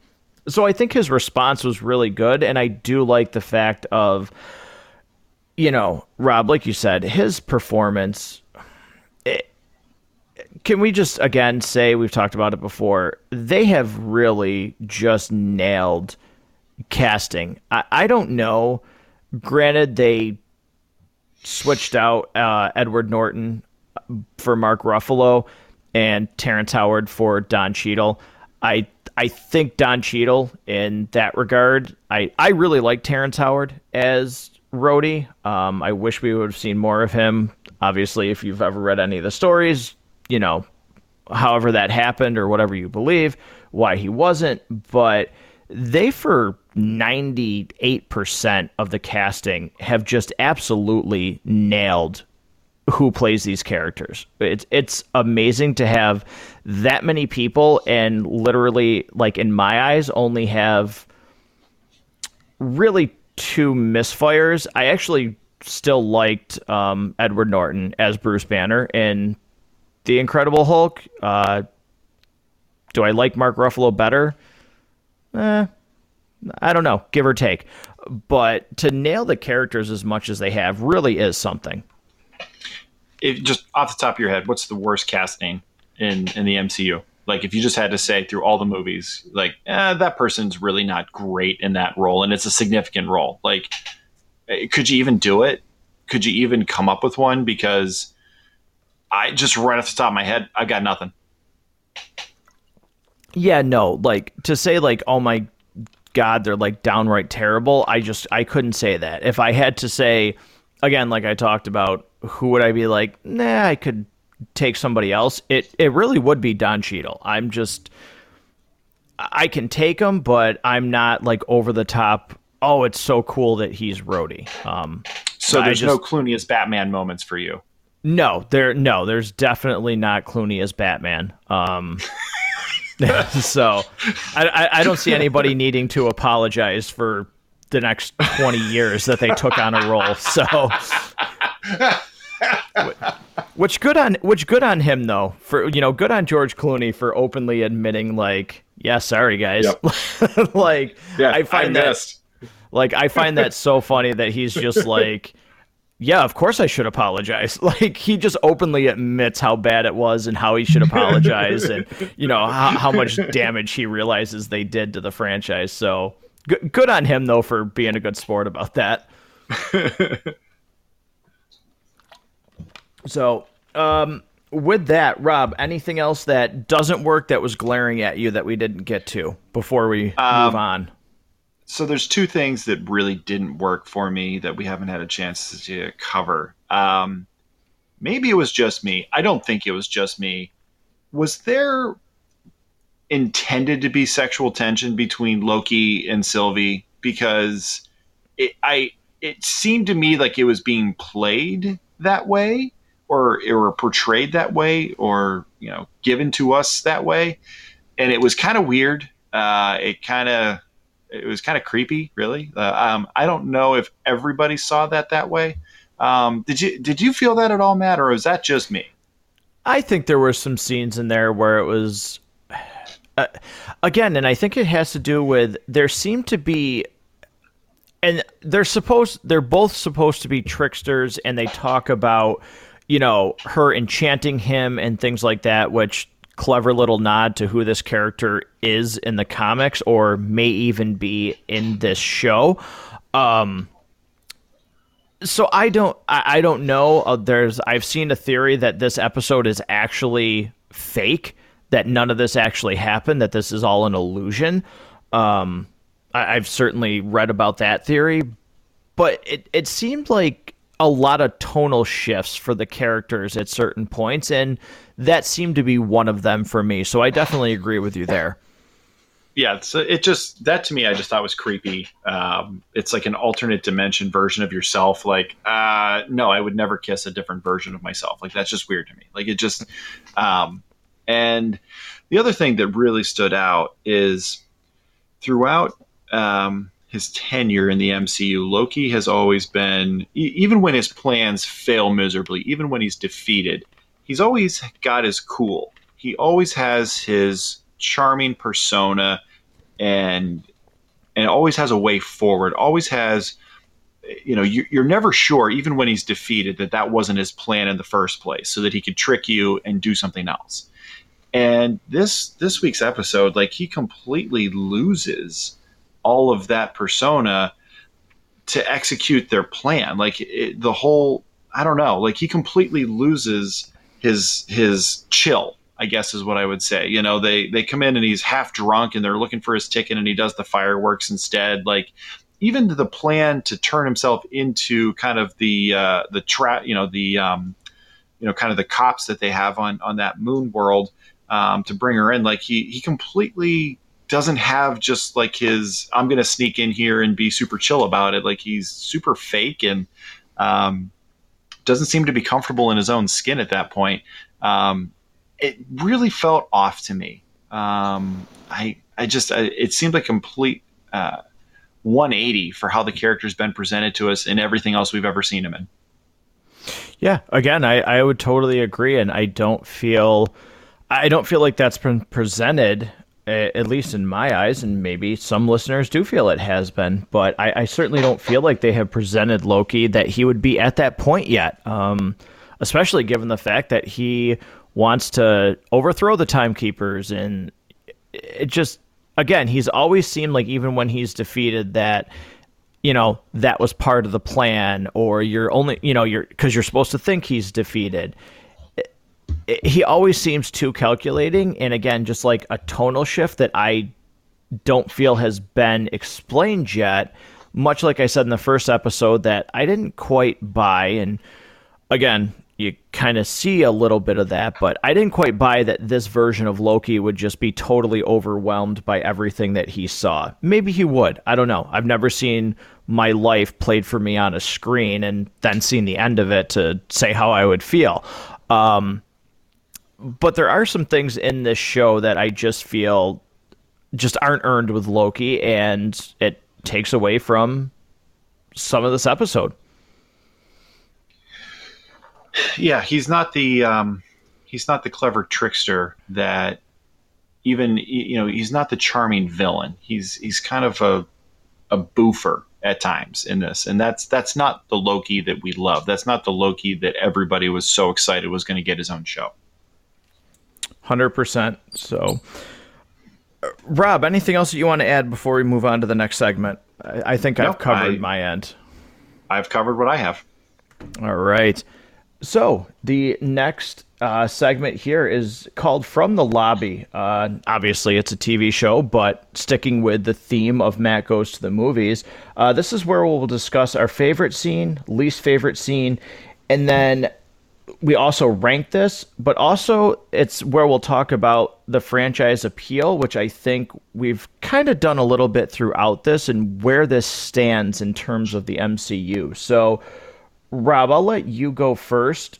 so I think his response was really good, and I do like the fact of, you know, Rob, like you said, his performance. It, can we just again say we've talked about it before? They have really just nailed casting. I, I don't know Granted, they switched out uh, Edward Norton for Mark Ruffalo and Terrence Howard for Don Cheadle. I I think Don Cheadle in that regard. I, I really like Terrence Howard as Rhodey. Um, I wish we would have seen more of him. Obviously, if you've ever read any of the stories, you know, however that happened or whatever you believe, why he wasn't. But they for 98% of the casting have just absolutely nailed who plays these characters. It's it's amazing to have that many people and literally like in my eyes only have really two misfires. I actually still liked um, Edward Norton as Bruce Banner in The Incredible Hulk. Uh, Do I like Mark Ruffalo better? Eh, I don't know, give or take. But to nail the characters as much as they have really is something. Just off the top of your head, what's the worst casting in in the MCU? Like, if you just had to say through all the movies, like, eh, that person's really not great in that role, and it's a significant role. Like, eh, could you even do it? Could you even come up with one? Because I just right off the top of my head, I've got nothing. Yeah, no, like to say like, oh my god, they're like downright terrible. I just I couldn't say that. If I had to say again, like I talked about, who would I be like? Nah, I could take somebody else. It it really would be Don Cheadle. I'm just I can take him, but I'm not like over the top. Oh, it's so cool that he's Rhodey. Um, so there's just, no Clooney as Batman moments for you. No, there no, there's definitely not Clooney as Batman. Um, [LAUGHS] so I, I don't see anybody [LAUGHS] needing to apologize for the next 20 years that they took on a role. So [LAUGHS] which good on which good on him though for you know good on George Clooney for openly admitting like yeah sorry guys yep. [LAUGHS] like yeah, I find I that like I find that so funny that he's just [LAUGHS] like yeah, of course I should apologize. [LAUGHS] Like he just openly admits how bad it was and how he should apologize and you know how, how much damage he realizes they did to the franchise. So good, good on him though for being a good sport about that. So, um, with that, Rob, anything else that doesn't work that was glaring at you that we didn't get to before we um, move on? so there's two things that really didn't work for me that we haven't had a chance to cover. Um, maybe it was just me. I don't think it was just me. Was there intended to be sexual tension between Loki and Sylvie? Because it, I it seemed to me like it was being played that way, or or portrayed that way, or you know given to us that way, and it was kind of weird. Uh, it kind of it was kind of creepy, really. Uh, um, I don't know if everybody saw that that way. Um, did you did you feel that at all, Matt, or was that just me? I think there were some scenes in there where it was, uh, again, and I think it has to do with there seemed to be, and they're supposed they're both supposed to be tricksters, and they talk about, you know, her enchanting him and things like that, which clever little nod to who this character is in the comics or may even be in this show. Um, so I don't I, I don't know. Uh, there's I've seen a theory that this episode is actually fake, that none of this actually happened, that this is all an illusion. Um, I, I've certainly read about that theory, but it it seemed like a lot of tonal shifts for the characters at certain points, and that seemed to be one of them for me. So I definitely agree with you there. Yeah, so it just that to me, I just thought was creepy. Um, it's like an alternate dimension version of yourself. Like, uh, no, I would never kiss a different version of myself. Like that's just weird to me. Like it just, um, and the other thing that really stood out is throughout um, his tenure in the MCU, Loki has always been, even when his plans fail miserably, even when he's defeated, he's always got his cool. He always has his charming persona and and always has a way forward. Always has you know you, are never sure even when he's defeated that that wasn't his plan in the first place so that he could trick you and do something else and this this week's episode like he completely loses all of that persona to execute their plan like it, the whole i don't know like he completely loses his his chill I guess is what I would say. You know, they they come in and he's half drunk and they're looking for his ticket and he does the fireworks instead. Like even the plan to turn himself into kind of the uh, the trap, you know, the um, you know, kind of the cops that they have on on that moon world um, to bring her in. Like he he completely doesn't have just like his I'm gonna sneak in here and be super chill about it. Like he's super fake and um, doesn't seem to be comfortable in his own skin at that point. Um, it really felt off to me. Um, I I just I, it seemed like complete uh, 180 for how the character's been presented to us and everything else we've ever seen him in. Yeah, again, I, I would totally agree, and I don't feel I don't feel like that's been presented, at least in my eyes, and maybe some listeners do feel it has been, but I, I certainly don't feel like they have presented Loki that he would be at that point yet. Um, especially given the fact that he wants to overthrow the timekeepers and it just again he's always seemed like even when he's defeated that you know that was part of the plan or you're only you know you're because you're supposed to think he's defeated he always seems too calculating and again just like a tonal shift that i don't feel has been explained yet much like i said in the first episode that i didn't quite buy and again you kind of see a little bit of that, but I didn't quite buy that this version of Loki would just be totally overwhelmed by everything that he saw. Maybe he would. I don't know. I've never seen my life played for me on a screen and then seen the end of it to say how I would feel. Um, but there are some things in this show that I just feel just aren't earned with Loki, and it takes away from some of this episode yeah, he's not the um, he's not the clever trickster that even you know he's not the charming villain. He's he's kind of a a boofer at times in this, and that's that's not the Loki that we love. That's not the Loki that everybody was so excited was going to get his own show. Hundred percent. So, Rob, anything else that you want to add before we move on to the next segment? I, I think I've covered I, my end. I've covered what I have. All right. So the next uh, segment here is called From the Lobby. Uh, obviously, it's a TV show, but sticking with the theme of Matt Goes to the Movies, uh, this is where we'll discuss our favorite scene, least favorite scene, and then we also rank this, but also it's where we'll talk about the franchise appeal, which I think we've kind of done a little bit throughout this and where this stands in terms of the MCU. So, Rob, I'll let you go first.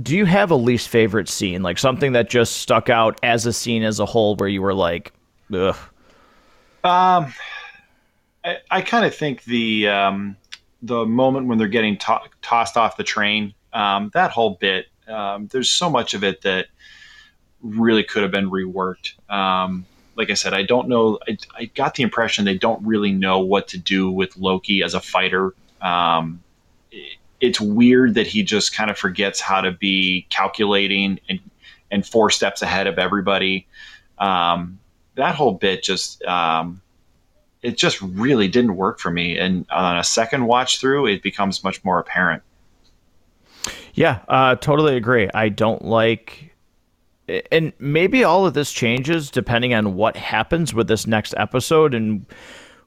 Do you have a least favorite scene, like something that just stuck out as a scene as a whole, where you were like, ugh? Um, I, I kind of think the um, the moment when they're getting to- tossed off the train, um, that whole bit, um, there's so much of it that really could have been reworked. Um, like I said, I don't know. I, I, got the impression they don't really know what to do with Loki as a fighter. Um, it's weird that he just kind of forgets how to be calculating and and four steps ahead of everybody. Um, that whole bit just um, it just really didn't work for me. And on a second watch through, it becomes much more apparent. Yeah, uh, totally agree. I don't like, and maybe all of this changes depending on what happens with this next episode. And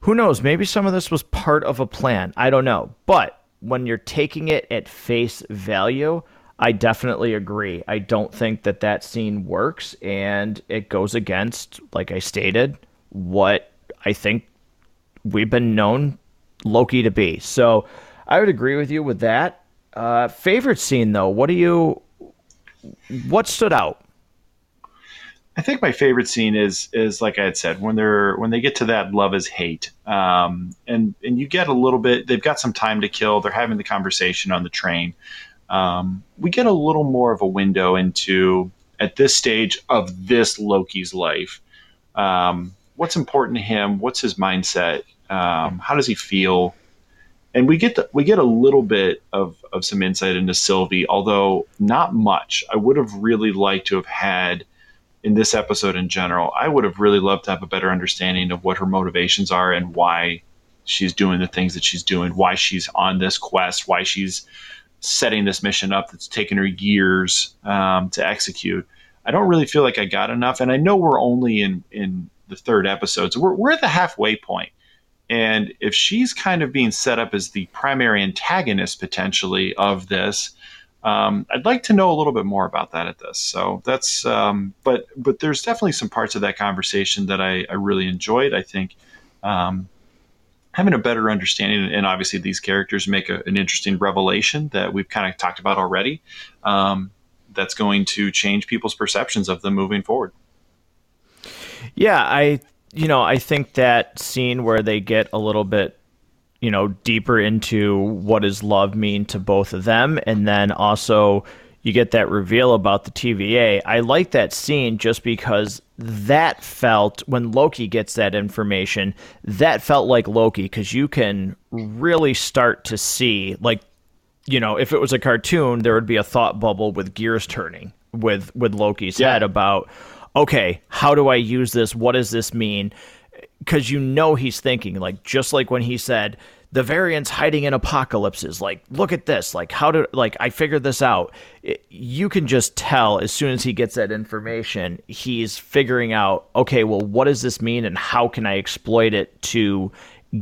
who knows? Maybe some of this was part of a plan. I don't know, but when you're taking it at face value, I definitely agree. I don't think that that scene works, and it goes against, like I stated, what I think we've been known Loki to be. So I would agree with you with that. Uh, favorite scene, though, what do you? What stood out? I think my favorite scene is is like I had said when they're when they get to that love is hate, um, and and you get a little bit. They've got some time to kill. They're having the conversation on the train. Um, we get a little more of a window into at this stage of this Loki's life. Um, what's important to him? What's his mindset? Um, how does he feel? And we get the, we get a little bit of, of some insight into Sylvie, although not much. I would have really liked to have had in this episode in general, I would have really loved to have a better understanding of what her motivations are and why she's doing the things that she's doing, why she's on this quest, why she's setting this mission up that's taken her years um, to execute. I don't really feel like I got enough, and I know we're only in in the third episode, so we're we're at the halfway point. And if she's kind of being set up as the primary antagonist potentially of this, um, I'd like to know a little bit more about that at this. So that's, um, but but there's definitely some parts of that conversation that I, I really enjoyed. I think um, having a better understanding, and obviously these characters make a, an interesting revelation that we've kind of talked about already. Um, that's going to change people's perceptions of them moving forward. Yeah, I you know I think that scene where they get a little bit you know deeper into what does love mean to both of them and then also you get that reveal about the TVA. I like that scene just because that felt when Loki gets that information, that felt like Loki because you can really start to see like you know, if it was a cartoon, there would be a thought bubble with gears turning with with Loki's yeah. head about okay, how do I use this? What does this mean? Because you know he's thinking like just like when he said the variants hiding in apocalypses. Like, look at this. Like, how do like I figured this out? It, you can just tell as soon as he gets that information, he's figuring out. Okay, well, what does this mean, and how can I exploit it to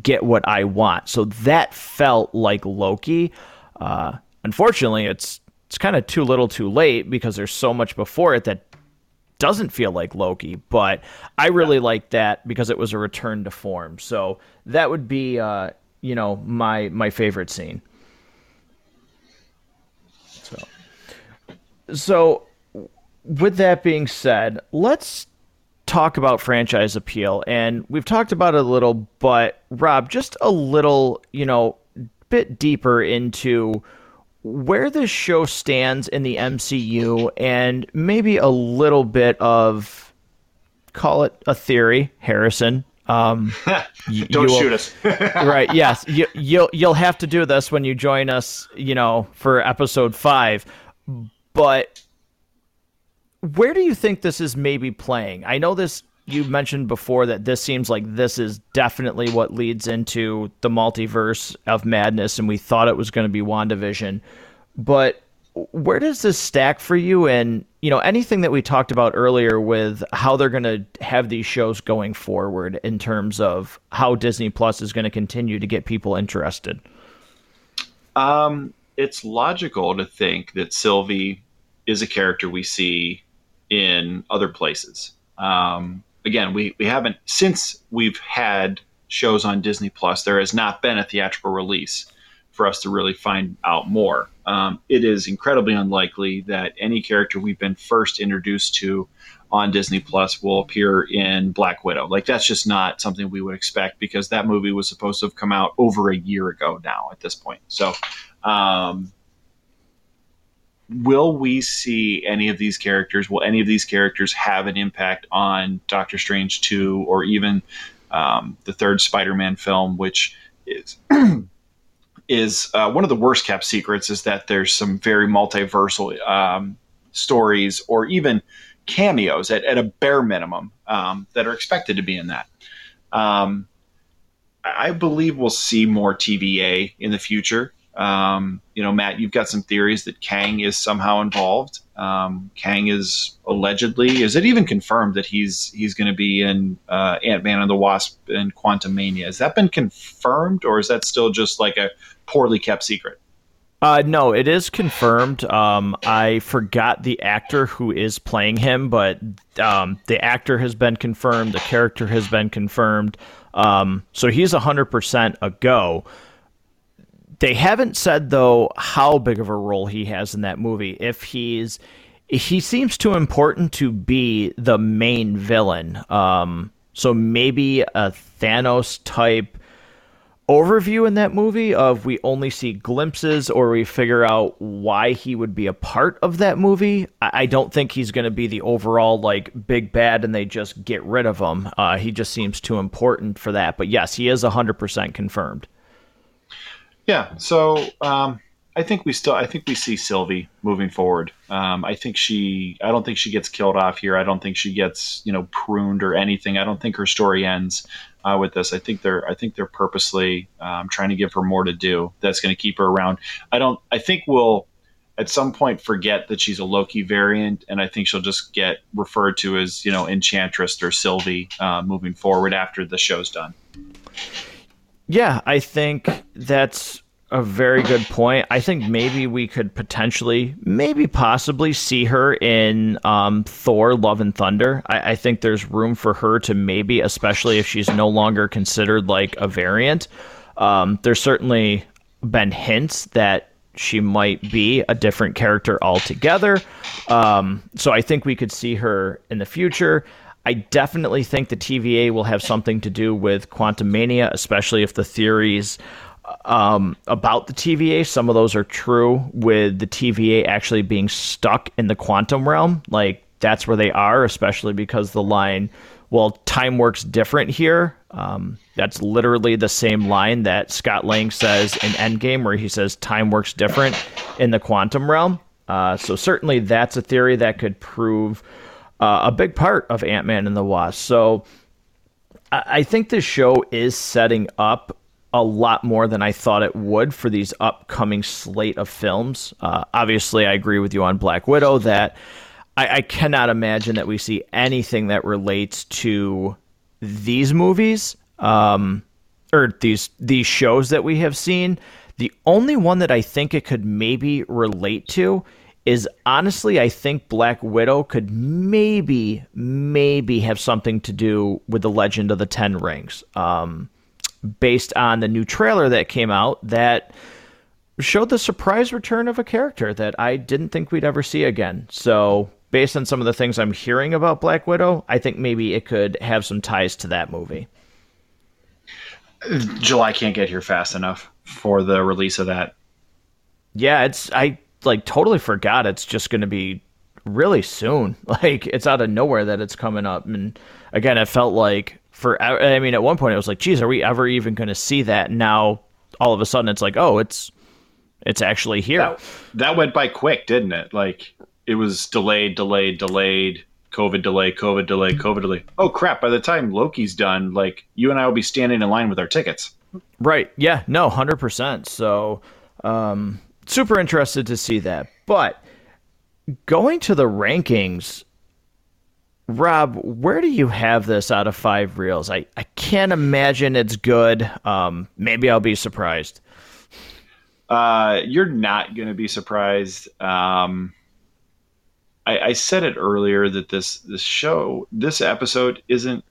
get what I want? So that felt like Loki. Uh, unfortunately, it's it's kind of too little, too late because there's so much before it that doesn't feel like Loki. But I really like that because it was a return to form. So that would be, uh, you know, my my favorite scene. So, so with that being said, let's talk about franchise appeal and we've talked about it a little but rob just a little you know bit deeper into where this show stands in the MCU and maybe a little bit of call it a theory, Harrison. Um, [LAUGHS] Don't you shoot us. [LAUGHS] right? Yes, you, you'll you'll have to do this when you join us. You know, for episode five. But where do you think this is maybe playing? I know this you mentioned before that this seems like this is definitely what leads into the multiverse of madness, and we thought it was going to be WandaVision. But where does this stack for you? And, you know, anything that we talked about earlier with how they're going to have these shows going forward in terms of how Disney Plus is going to continue to get people interested? Um, it's logical to think that Sylvie is a character we see in other places. Um, again, we, we haven't, since we've had shows on Disney Plus, there has not been a theatrical release for us to really find out more. Um, it is incredibly unlikely that any character we've been first introduced to on Disney Plus will appear in Black Widow. Like that's just not something we would expect because that movie was supposed to have come out over a year ago now at this point. So, um, will we see any of these characters? Will any of these characters have an impact on Doctor Strange 2 or even um, the third Spider Man film, which is. [CLEARS THROAT] is uh, one of the worst kept secrets is that there's some very multiversal um, stories or even cameos at, at a bare minimum um, that are expected to be in that. Um, I believe we'll see more TVA in the future. Um, you know, Matt, you've got some theories that Kang is somehow involved. Um, Kang is allegedly, is it even confirmed that he's he's going to be in uh, Ant Man and the Wasp and Quantumania? Has that been confirmed, or is that still just like a poorly kept secret? Uh, no, it is confirmed. Um, I forgot the actor who is playing him, but um, the actor has been confirmed. The character has been confirmed. Um, so he's 100% a go. They haven't said though how big of a role he has in that movie. If he's he seems too important to be the main villain. Um, so maybe a Thanos type overview in that movie of we only see glimpses or we figure out why he would be a part of that movie. I, don't think he's going to be the overall like big bad and they just get rid of him. Uh, he just seems too important for that. But yes, he is 100% confirmed. Yeah. So um, I think we still, I think we see Sylvie moving forward. Um, I think she, I don't think she gets killed off here. I don't think she gets, you know, pruned or anything. I don't think her story ends uh, with this. I think they're, I think they're purposely um, trying to give her more to do. That's going to keep her around. I don't, I think we'll at some point forget that she's a Loki variant, and I think she'll just get referred to as, you know, Enchantress or Sylvie uh, moving forward after the show's done. Yeah, I think that's a very good point. I think maybe we could potentially, maybe possibly see her in um, Thor: Love and Thunder. I, I, think there's room for her to maybe, especially if she's no longer considered like a variant. Um, there's certainly been hints that she might be a different character altogether. Um, so I think we could see her in the future. I definitely think the TVA will have something to do with Quantumania, especially if the theories um, about the TVA. Some of those are true, with the TVA actually being stuck in the quantum realm. Like that's where they are, especially because the line, well, time works different here. Um, that's literally the same line that Scott Lang says in Endgame, where he says time works different in the quantum realm. Uh, so certainly that's a theory that could prove uh, a big part of Ant Man and the Wasp. So I, I think this show is setting up a lot more than I thought it would for these upcoming slate of films. Uh, obviously, I agree with you on Black Widow that I, I cannot imagine that we see anything that relates to these movies um, or these these shows that we have seen. The only one that I think it could maybe relate to is honestly, I think Black Widow could maybe, maybe have something to do with the Legend of the Ten Rings, um, based on the new trailer that came out that showed the surprise return of a character that I didn't think we'd ever see again. So, based on some of the things I'm hearing about Black Widow, I think maybe it could have some ties to that movie. July can't get here fast enough for the release of that. Yeah, it's I like totally forgot it's just going to be really soon. [LAUGHS] Like it's out of nowhere that it's coming up. And again, it felt like for I mean, at one point it was like, geez, are we ever even going to see that? Now all of a sudden it's like, oh, it's it's actually here. That, that went by quick, didn't it? Like it was delayed, delayed, delayed. COVID delay, COVID delay, COVID delay. Oh crap! By the time Loki's done, like you and I will be standing in line with our tickets. Right. Yeah. No. Hundred percent. So, um, super interested to see that. But going to the rankings, Rob, where do you have this out of five reels? I, I can't imagine it's good. Um, maybe I'll be surprised. Uh, you're not going to be surprised. Um, I, I said it earlier that this this show, this episode, isn't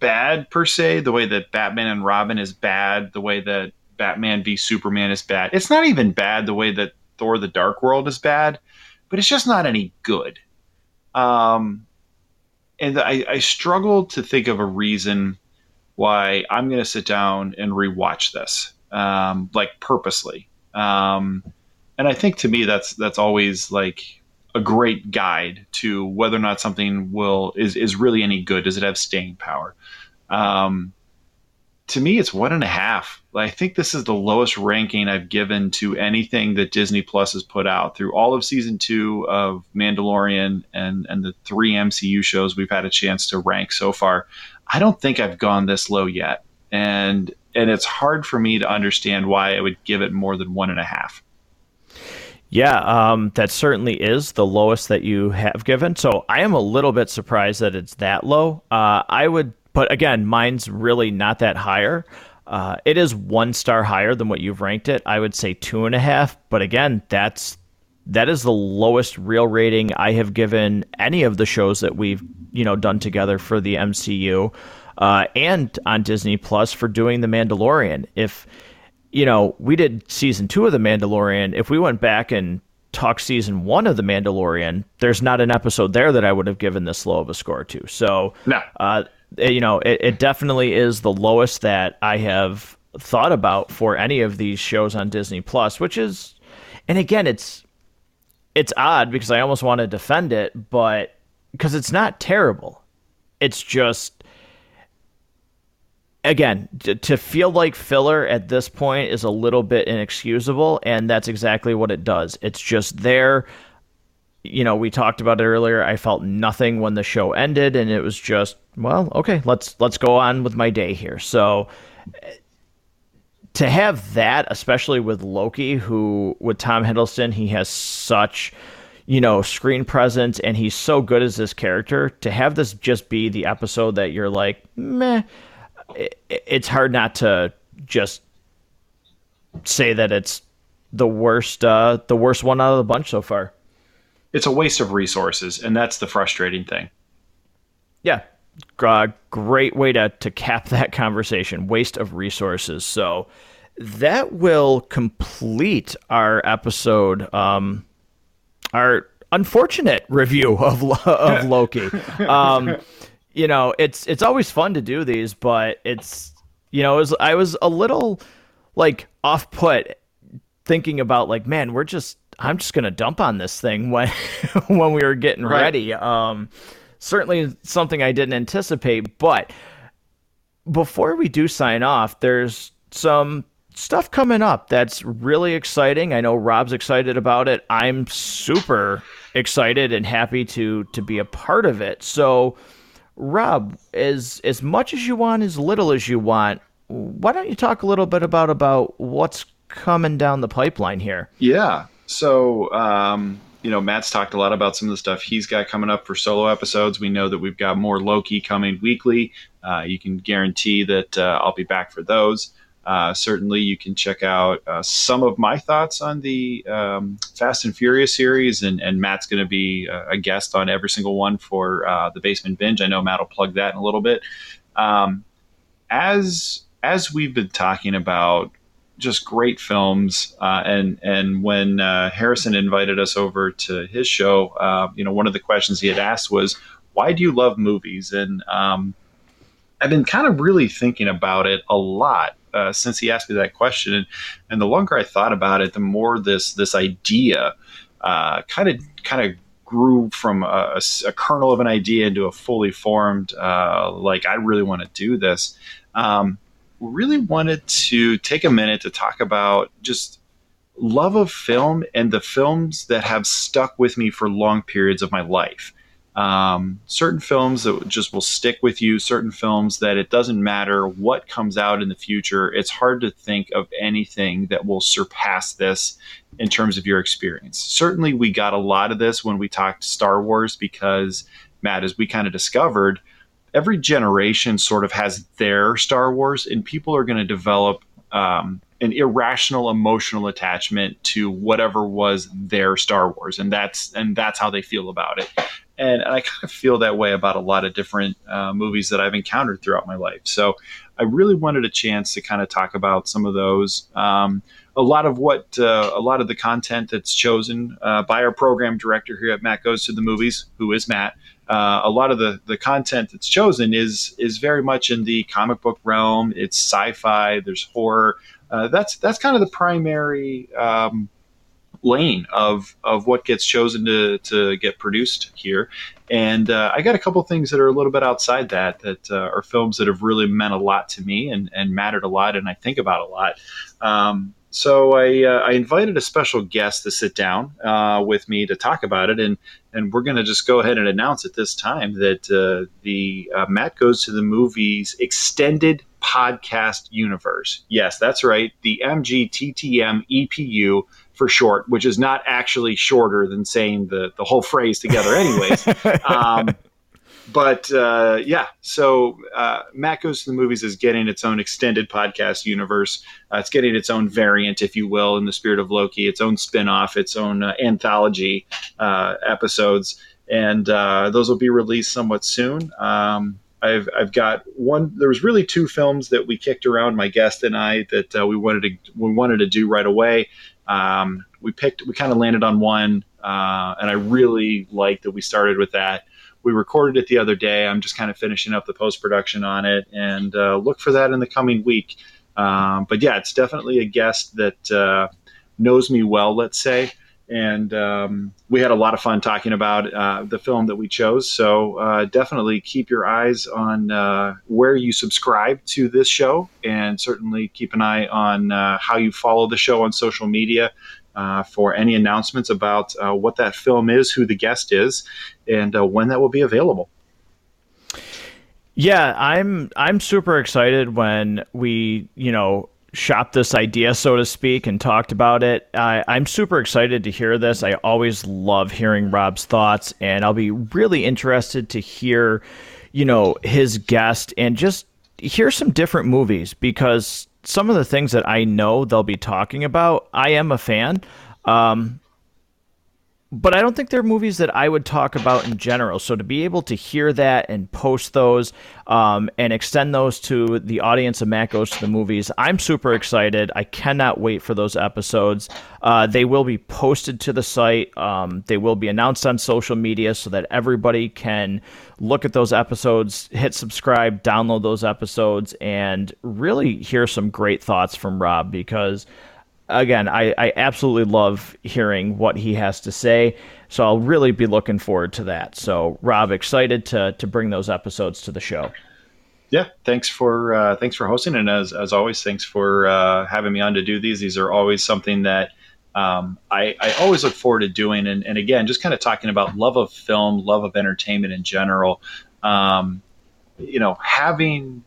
bad per se. The way that Batman and Robin is bad, the way that Batman v Superman is bad. It's not even bad the way that Thor: The Dark World is bad, but it's just not any good. Um, and I, I struggle to think of a reason why I'm going to sit down and rewatch this, um, like purposely. Um, and I think to me that's that's always like a great guide to whether or not something will is is really any good. Does it have staying power? Um, to me, it's one and a half. I think this is the lowest ranking I've given to anything that Disney Plus has put out through all of season two of Mandalorian and and the three MCU shows we've had a chance to rank so far. I don't think I've gone this low yet, and and it's hard for me to understand why I would give it more than one and a half. Yeah, um, that certainly is the lowest that you have given. So I am a little bit surprised that it's that low. Uh, I would but again, mine's really not that higher. Uh, it is one star higher than what you've ranked it. I would say two and a half. But again, that's that is the lowest real rating I have given any of the shows that we've you know done together for the MCU uh, and on Disney Plus for doing the Mandalorian. If you know we did season two of the Mandalorian, if we went back and talked season one of the Mandalorian, there's not an episode there that I would have given this low of a score to. So no. Uh, you know, it, it definitely is the lowest that I have thought about for any of these shows on Disney Plus, which is, and again, it's it's odd because I almost want to defend it, but because it's not terrible, it's just again to, to feel like filler at this point is a little bit inexcusable, and that's exactly what it does. It's just there you know, we talked about it earlier. I felt nothing when the show ended, and it was just, well, okay, let's let's go on with my day here. So to have that, especially with Loki, who with Tom Hiddleston, he has such you know screen presence and he's so good as this character to have this just be the episode that you're like meh it, it's hard not to just say that it's the worst uh the worst one out of the bunch so far it's a waste of resources, and that's the frustrating thing. Yeah, uh, great way to to cap [LAUGHS] that conversation. Waste of resources. So that will complete our episode. Um, our unfortunate review of of [LAUGHS] Loki. Um, you know, it's it's always fun to do these, but it's you know, was, I was a little like off put thinking about like, man, we're just I'm just gonna dump on this thing when [LAUGHS] when we were getting right. ready. Um, certainly something I didn't anticipate, but before we do sign off, there's some stuff coming up that's really exciting. I know Rob's excited about it. I'm super excited and happy to to be a part of it. So, Rob, as as much as you want, as little as you want, why don't you talk a little bit about about what's coming down the pipeline here? Yeah. So, um, you know, Matt's talked a lot about some of the stuff he's got coming up for solo episodes. We know that we've got more Loki coming weekly. Uh, you can guarantee that uh, I'll be back for those. Uh, certainly, you can check out uh, some of my thoughts on the um, Fast and Furious series, and, and Matt's going to be uh, a guest on every single one for uh, the Basement Binge. I know Matt will plug that in a little bit. Um, as as we've been talking about just great films, uh, and and when Harrison invited us over to his show, you know, one of the questions he had asked was, "Why do you love movies?" and um, I've been kind of really thinking about it a lot uh, since he asked me that question, and, and the longer I thought about it, the more this this idea kind of kind of grew from a, a, kernel of an idea into a fully formed uh, like I really want to do this. Um, really wanted to take a minute to talk about just love of film and the films that have stuck with me for long periods of my life. Um, certain films that just will stick with you, certain films that it doesn't matter what comes out in the future, it's hard to think of anything that will surpass this in terms of your experience. Certainly, we got a lot of this when we talked Star Wars because, Matt, as we kind of discovered, every generation sort of has their Star Wars, and people are going to develop um, an irrational emotional attachment to whatever was their Star Wars, and that's and that's how they feel about it and, and I kind of feel that way about a lot of different uh, movies that I've encountered throughout my life. So I really wanted a chance to kind of talk about some of those. Um, a lot of what uh, a lot of the content that's chosen uh, by our program director here at Matt Goes to the Movies, who is Matt. Uh, a lot of the, the content that's chosen is is very much in the comic book realm. It's sci-fi. There's horror. Uh, that's that's kind of the primary um, lane of of what gets chosen to to get produced here. And uh, I got a couple things that are a little bit outside that that uh, are films that have really meant a lot to me and and mattered a lot, and I think about a lot. Um, so I, uh, I invited a special guest to sit down uh, with me to talk about it, and and we're going to just go ahead and announce at this time that uh, the uh, Matt goes to the movies extended podcast universe. Yes, that's right, the MGTTM EPU for short, which is not actually shorter than saying the, the whole phrase together, anyways. [LAUGHS] um, but uh, yeah, so uh, Matt Goes to the Movies is getting its own extended podcast universe. Uh, it's getting its own variant, if you will, in the spirit of Loki, its own spin off, its own uh, anthology uh, episodes. And uh, those will be released somewhat soon. Um, I've, I've got one. There was really two films that we kicked around, my guest and I, that we wanted to we wanted to do right away. Um, we picked, we kind of landed on one, and I really like that we started with that. We recorded it the other day. I'm just kind of finishing up the post production on it, and uh, look for that in the coming week. Um, but yeah, it's definitely a guest that uh, knows me well, let's say and um, we had a lot of fun talking about uh, the film that we chose. So uh, definitely keep your eyes on uh, where you subscribe to this show, and certainly keep an eye on uh, how you follow the show on social media. Uh, for any announcements about uh, what that film is, who the guest is, and when that will be available. Yeah, I'm I'm super excited when we, you know, shopped this idea, so to speak, and talked about it. I, I'm super excited to hear this. I always love hearing Rob's thoughts, and I'll be really interested to hear, you know, his guest and just hear some different movies because some of the things that I know they'll be talking about, I am a fan. Um, but I don't think they're movies that I would talk about in general. So to be able to hear that and post those um, and extend those to the audience of Matt Goes to the Movies, I'm super excited. I cannot wait for those episodes. Uh, they will be posted to the site. Um, they will be announced on social media so that everybody can look at those episodes, hit subscribe, download those episodes, and really hear some great thoughts from Rob because again, I, I absolutely love hearing what he has to say. So I'll really be looking forward to that. So Rob, excited to to bring those episodes to the show. Yeah, thanks for uh, thanks for hosting, and as as always, thanks for uh, having me on to do these. These are always something that um, I, I always look forward to doing. And, and again, just kind of talking about love of film, love of entertainment in general. Um, you know, having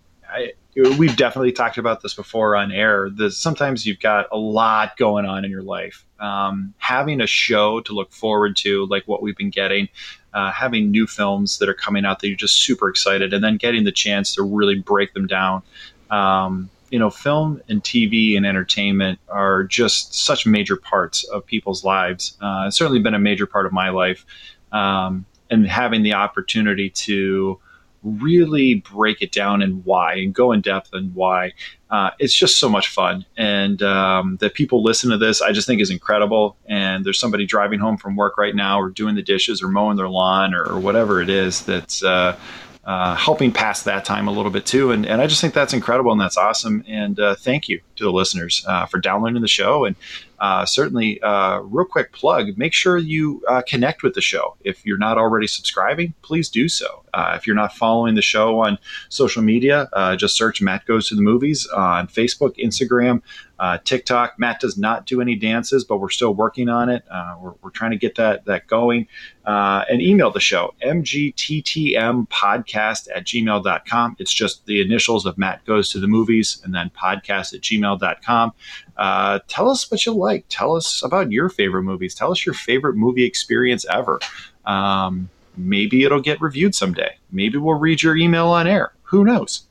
we've definitely talked about this before on air. The, sometimes you've got a lot going on in your life. Um, having a show to look forward to, like what we've been getting, uh, having new films that are coming out that you're just super excited, and then getting the chance to really break them down. Um, you know, film and TV and entertainment are just such major parts of people's lives. Uh, it's certainly been a major part of my life, um, and having the opportunity to really break it down and why and go in depth and why. Uh, it's just so much fun. And um, that people listen to this, I just think is incredible. And there's somebody driving home from work right now or doing the dishes or mowing their lawn or, or whatever it is that's uh, uh, helping pass that time a little bit too. And, and I just think that's incredible and that's awesome. And uh, thank you to the listeners uh, for downloading the show. And uh, certainly, uh, real quick plug make sure you uh, connect with the show. If you're not already subscribing, please do so. if you're not following the show on social media, just search Matt Goes to the Movies on Facebook, Instagram, TikTok. Matt does not do any dances, but we're still working on it. We're, we're, trying to get that, that going. and email the show, mgttmpodcast at gmail.com. It's just the initials of Matt Goes to the Movies and then podcast at gmail.com. Uh, tell us what you like. Tell us about your favorite movies. Tell us your favorite movie experience ever. Um, maybe it'll get reviewed someday. Maybe we'll read your email on air. Who knows?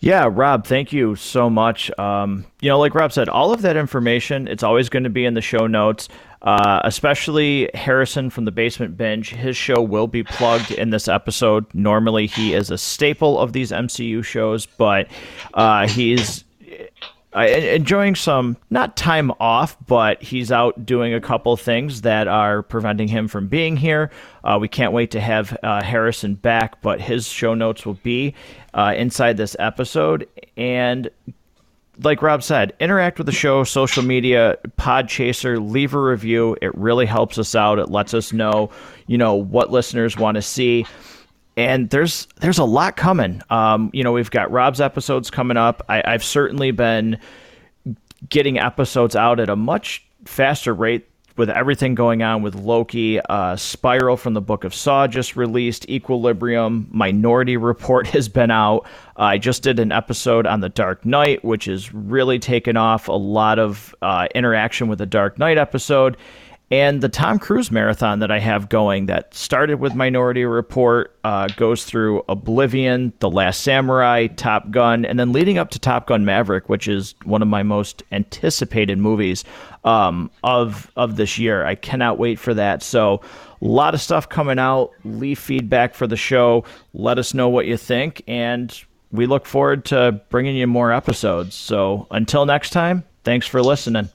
Yeah, Rob, thank you so much. Um, you know, like Rob said, all of that information, it's always going to be in the show notes, uh, especially Harrison from the Basement Binge. His show will be plugged in this episode. Normally, he is a staple of these MCU shows, but uh, he's uh, enjoying some not time off, but he's out doing a couple things that are preventing him from being here. Uh, we can't wait to have uh, Harrison back, but his show notes will be uh, inside this episode. And like Rob said, interact with the show, social media, Podchaser, leave a review. It really helps us out. It lets us know, you know, what listeners want to see and there's there's a lot coming. Um, you know, we've got Rob's episodes coming up. I, I've certainly been getting episodes out at a much faster rate with everything going on with Loki, uh, Spiral from the Book of Saw just released, Equilibrium, Minority Report [LAUGHS] has been out. Uh, I just did an episode on The Dark Knight, which has really taken off a lot of uh, interaction with the Dark Knight episode and the Tom Cruise marathon that I have going that started with Minority Report, uh, goes through Oblivion, The Last Samurai, Top Gun, and then leading up to Top Gun Maverick, which is one of my most anticipated movies um, of of this year. I cannot wait for that. So a lot of stuff coming out. Leave feedback for the show. Let us know what you think, and we look forward to bringing you more episodes. So until next time, thanks for listening.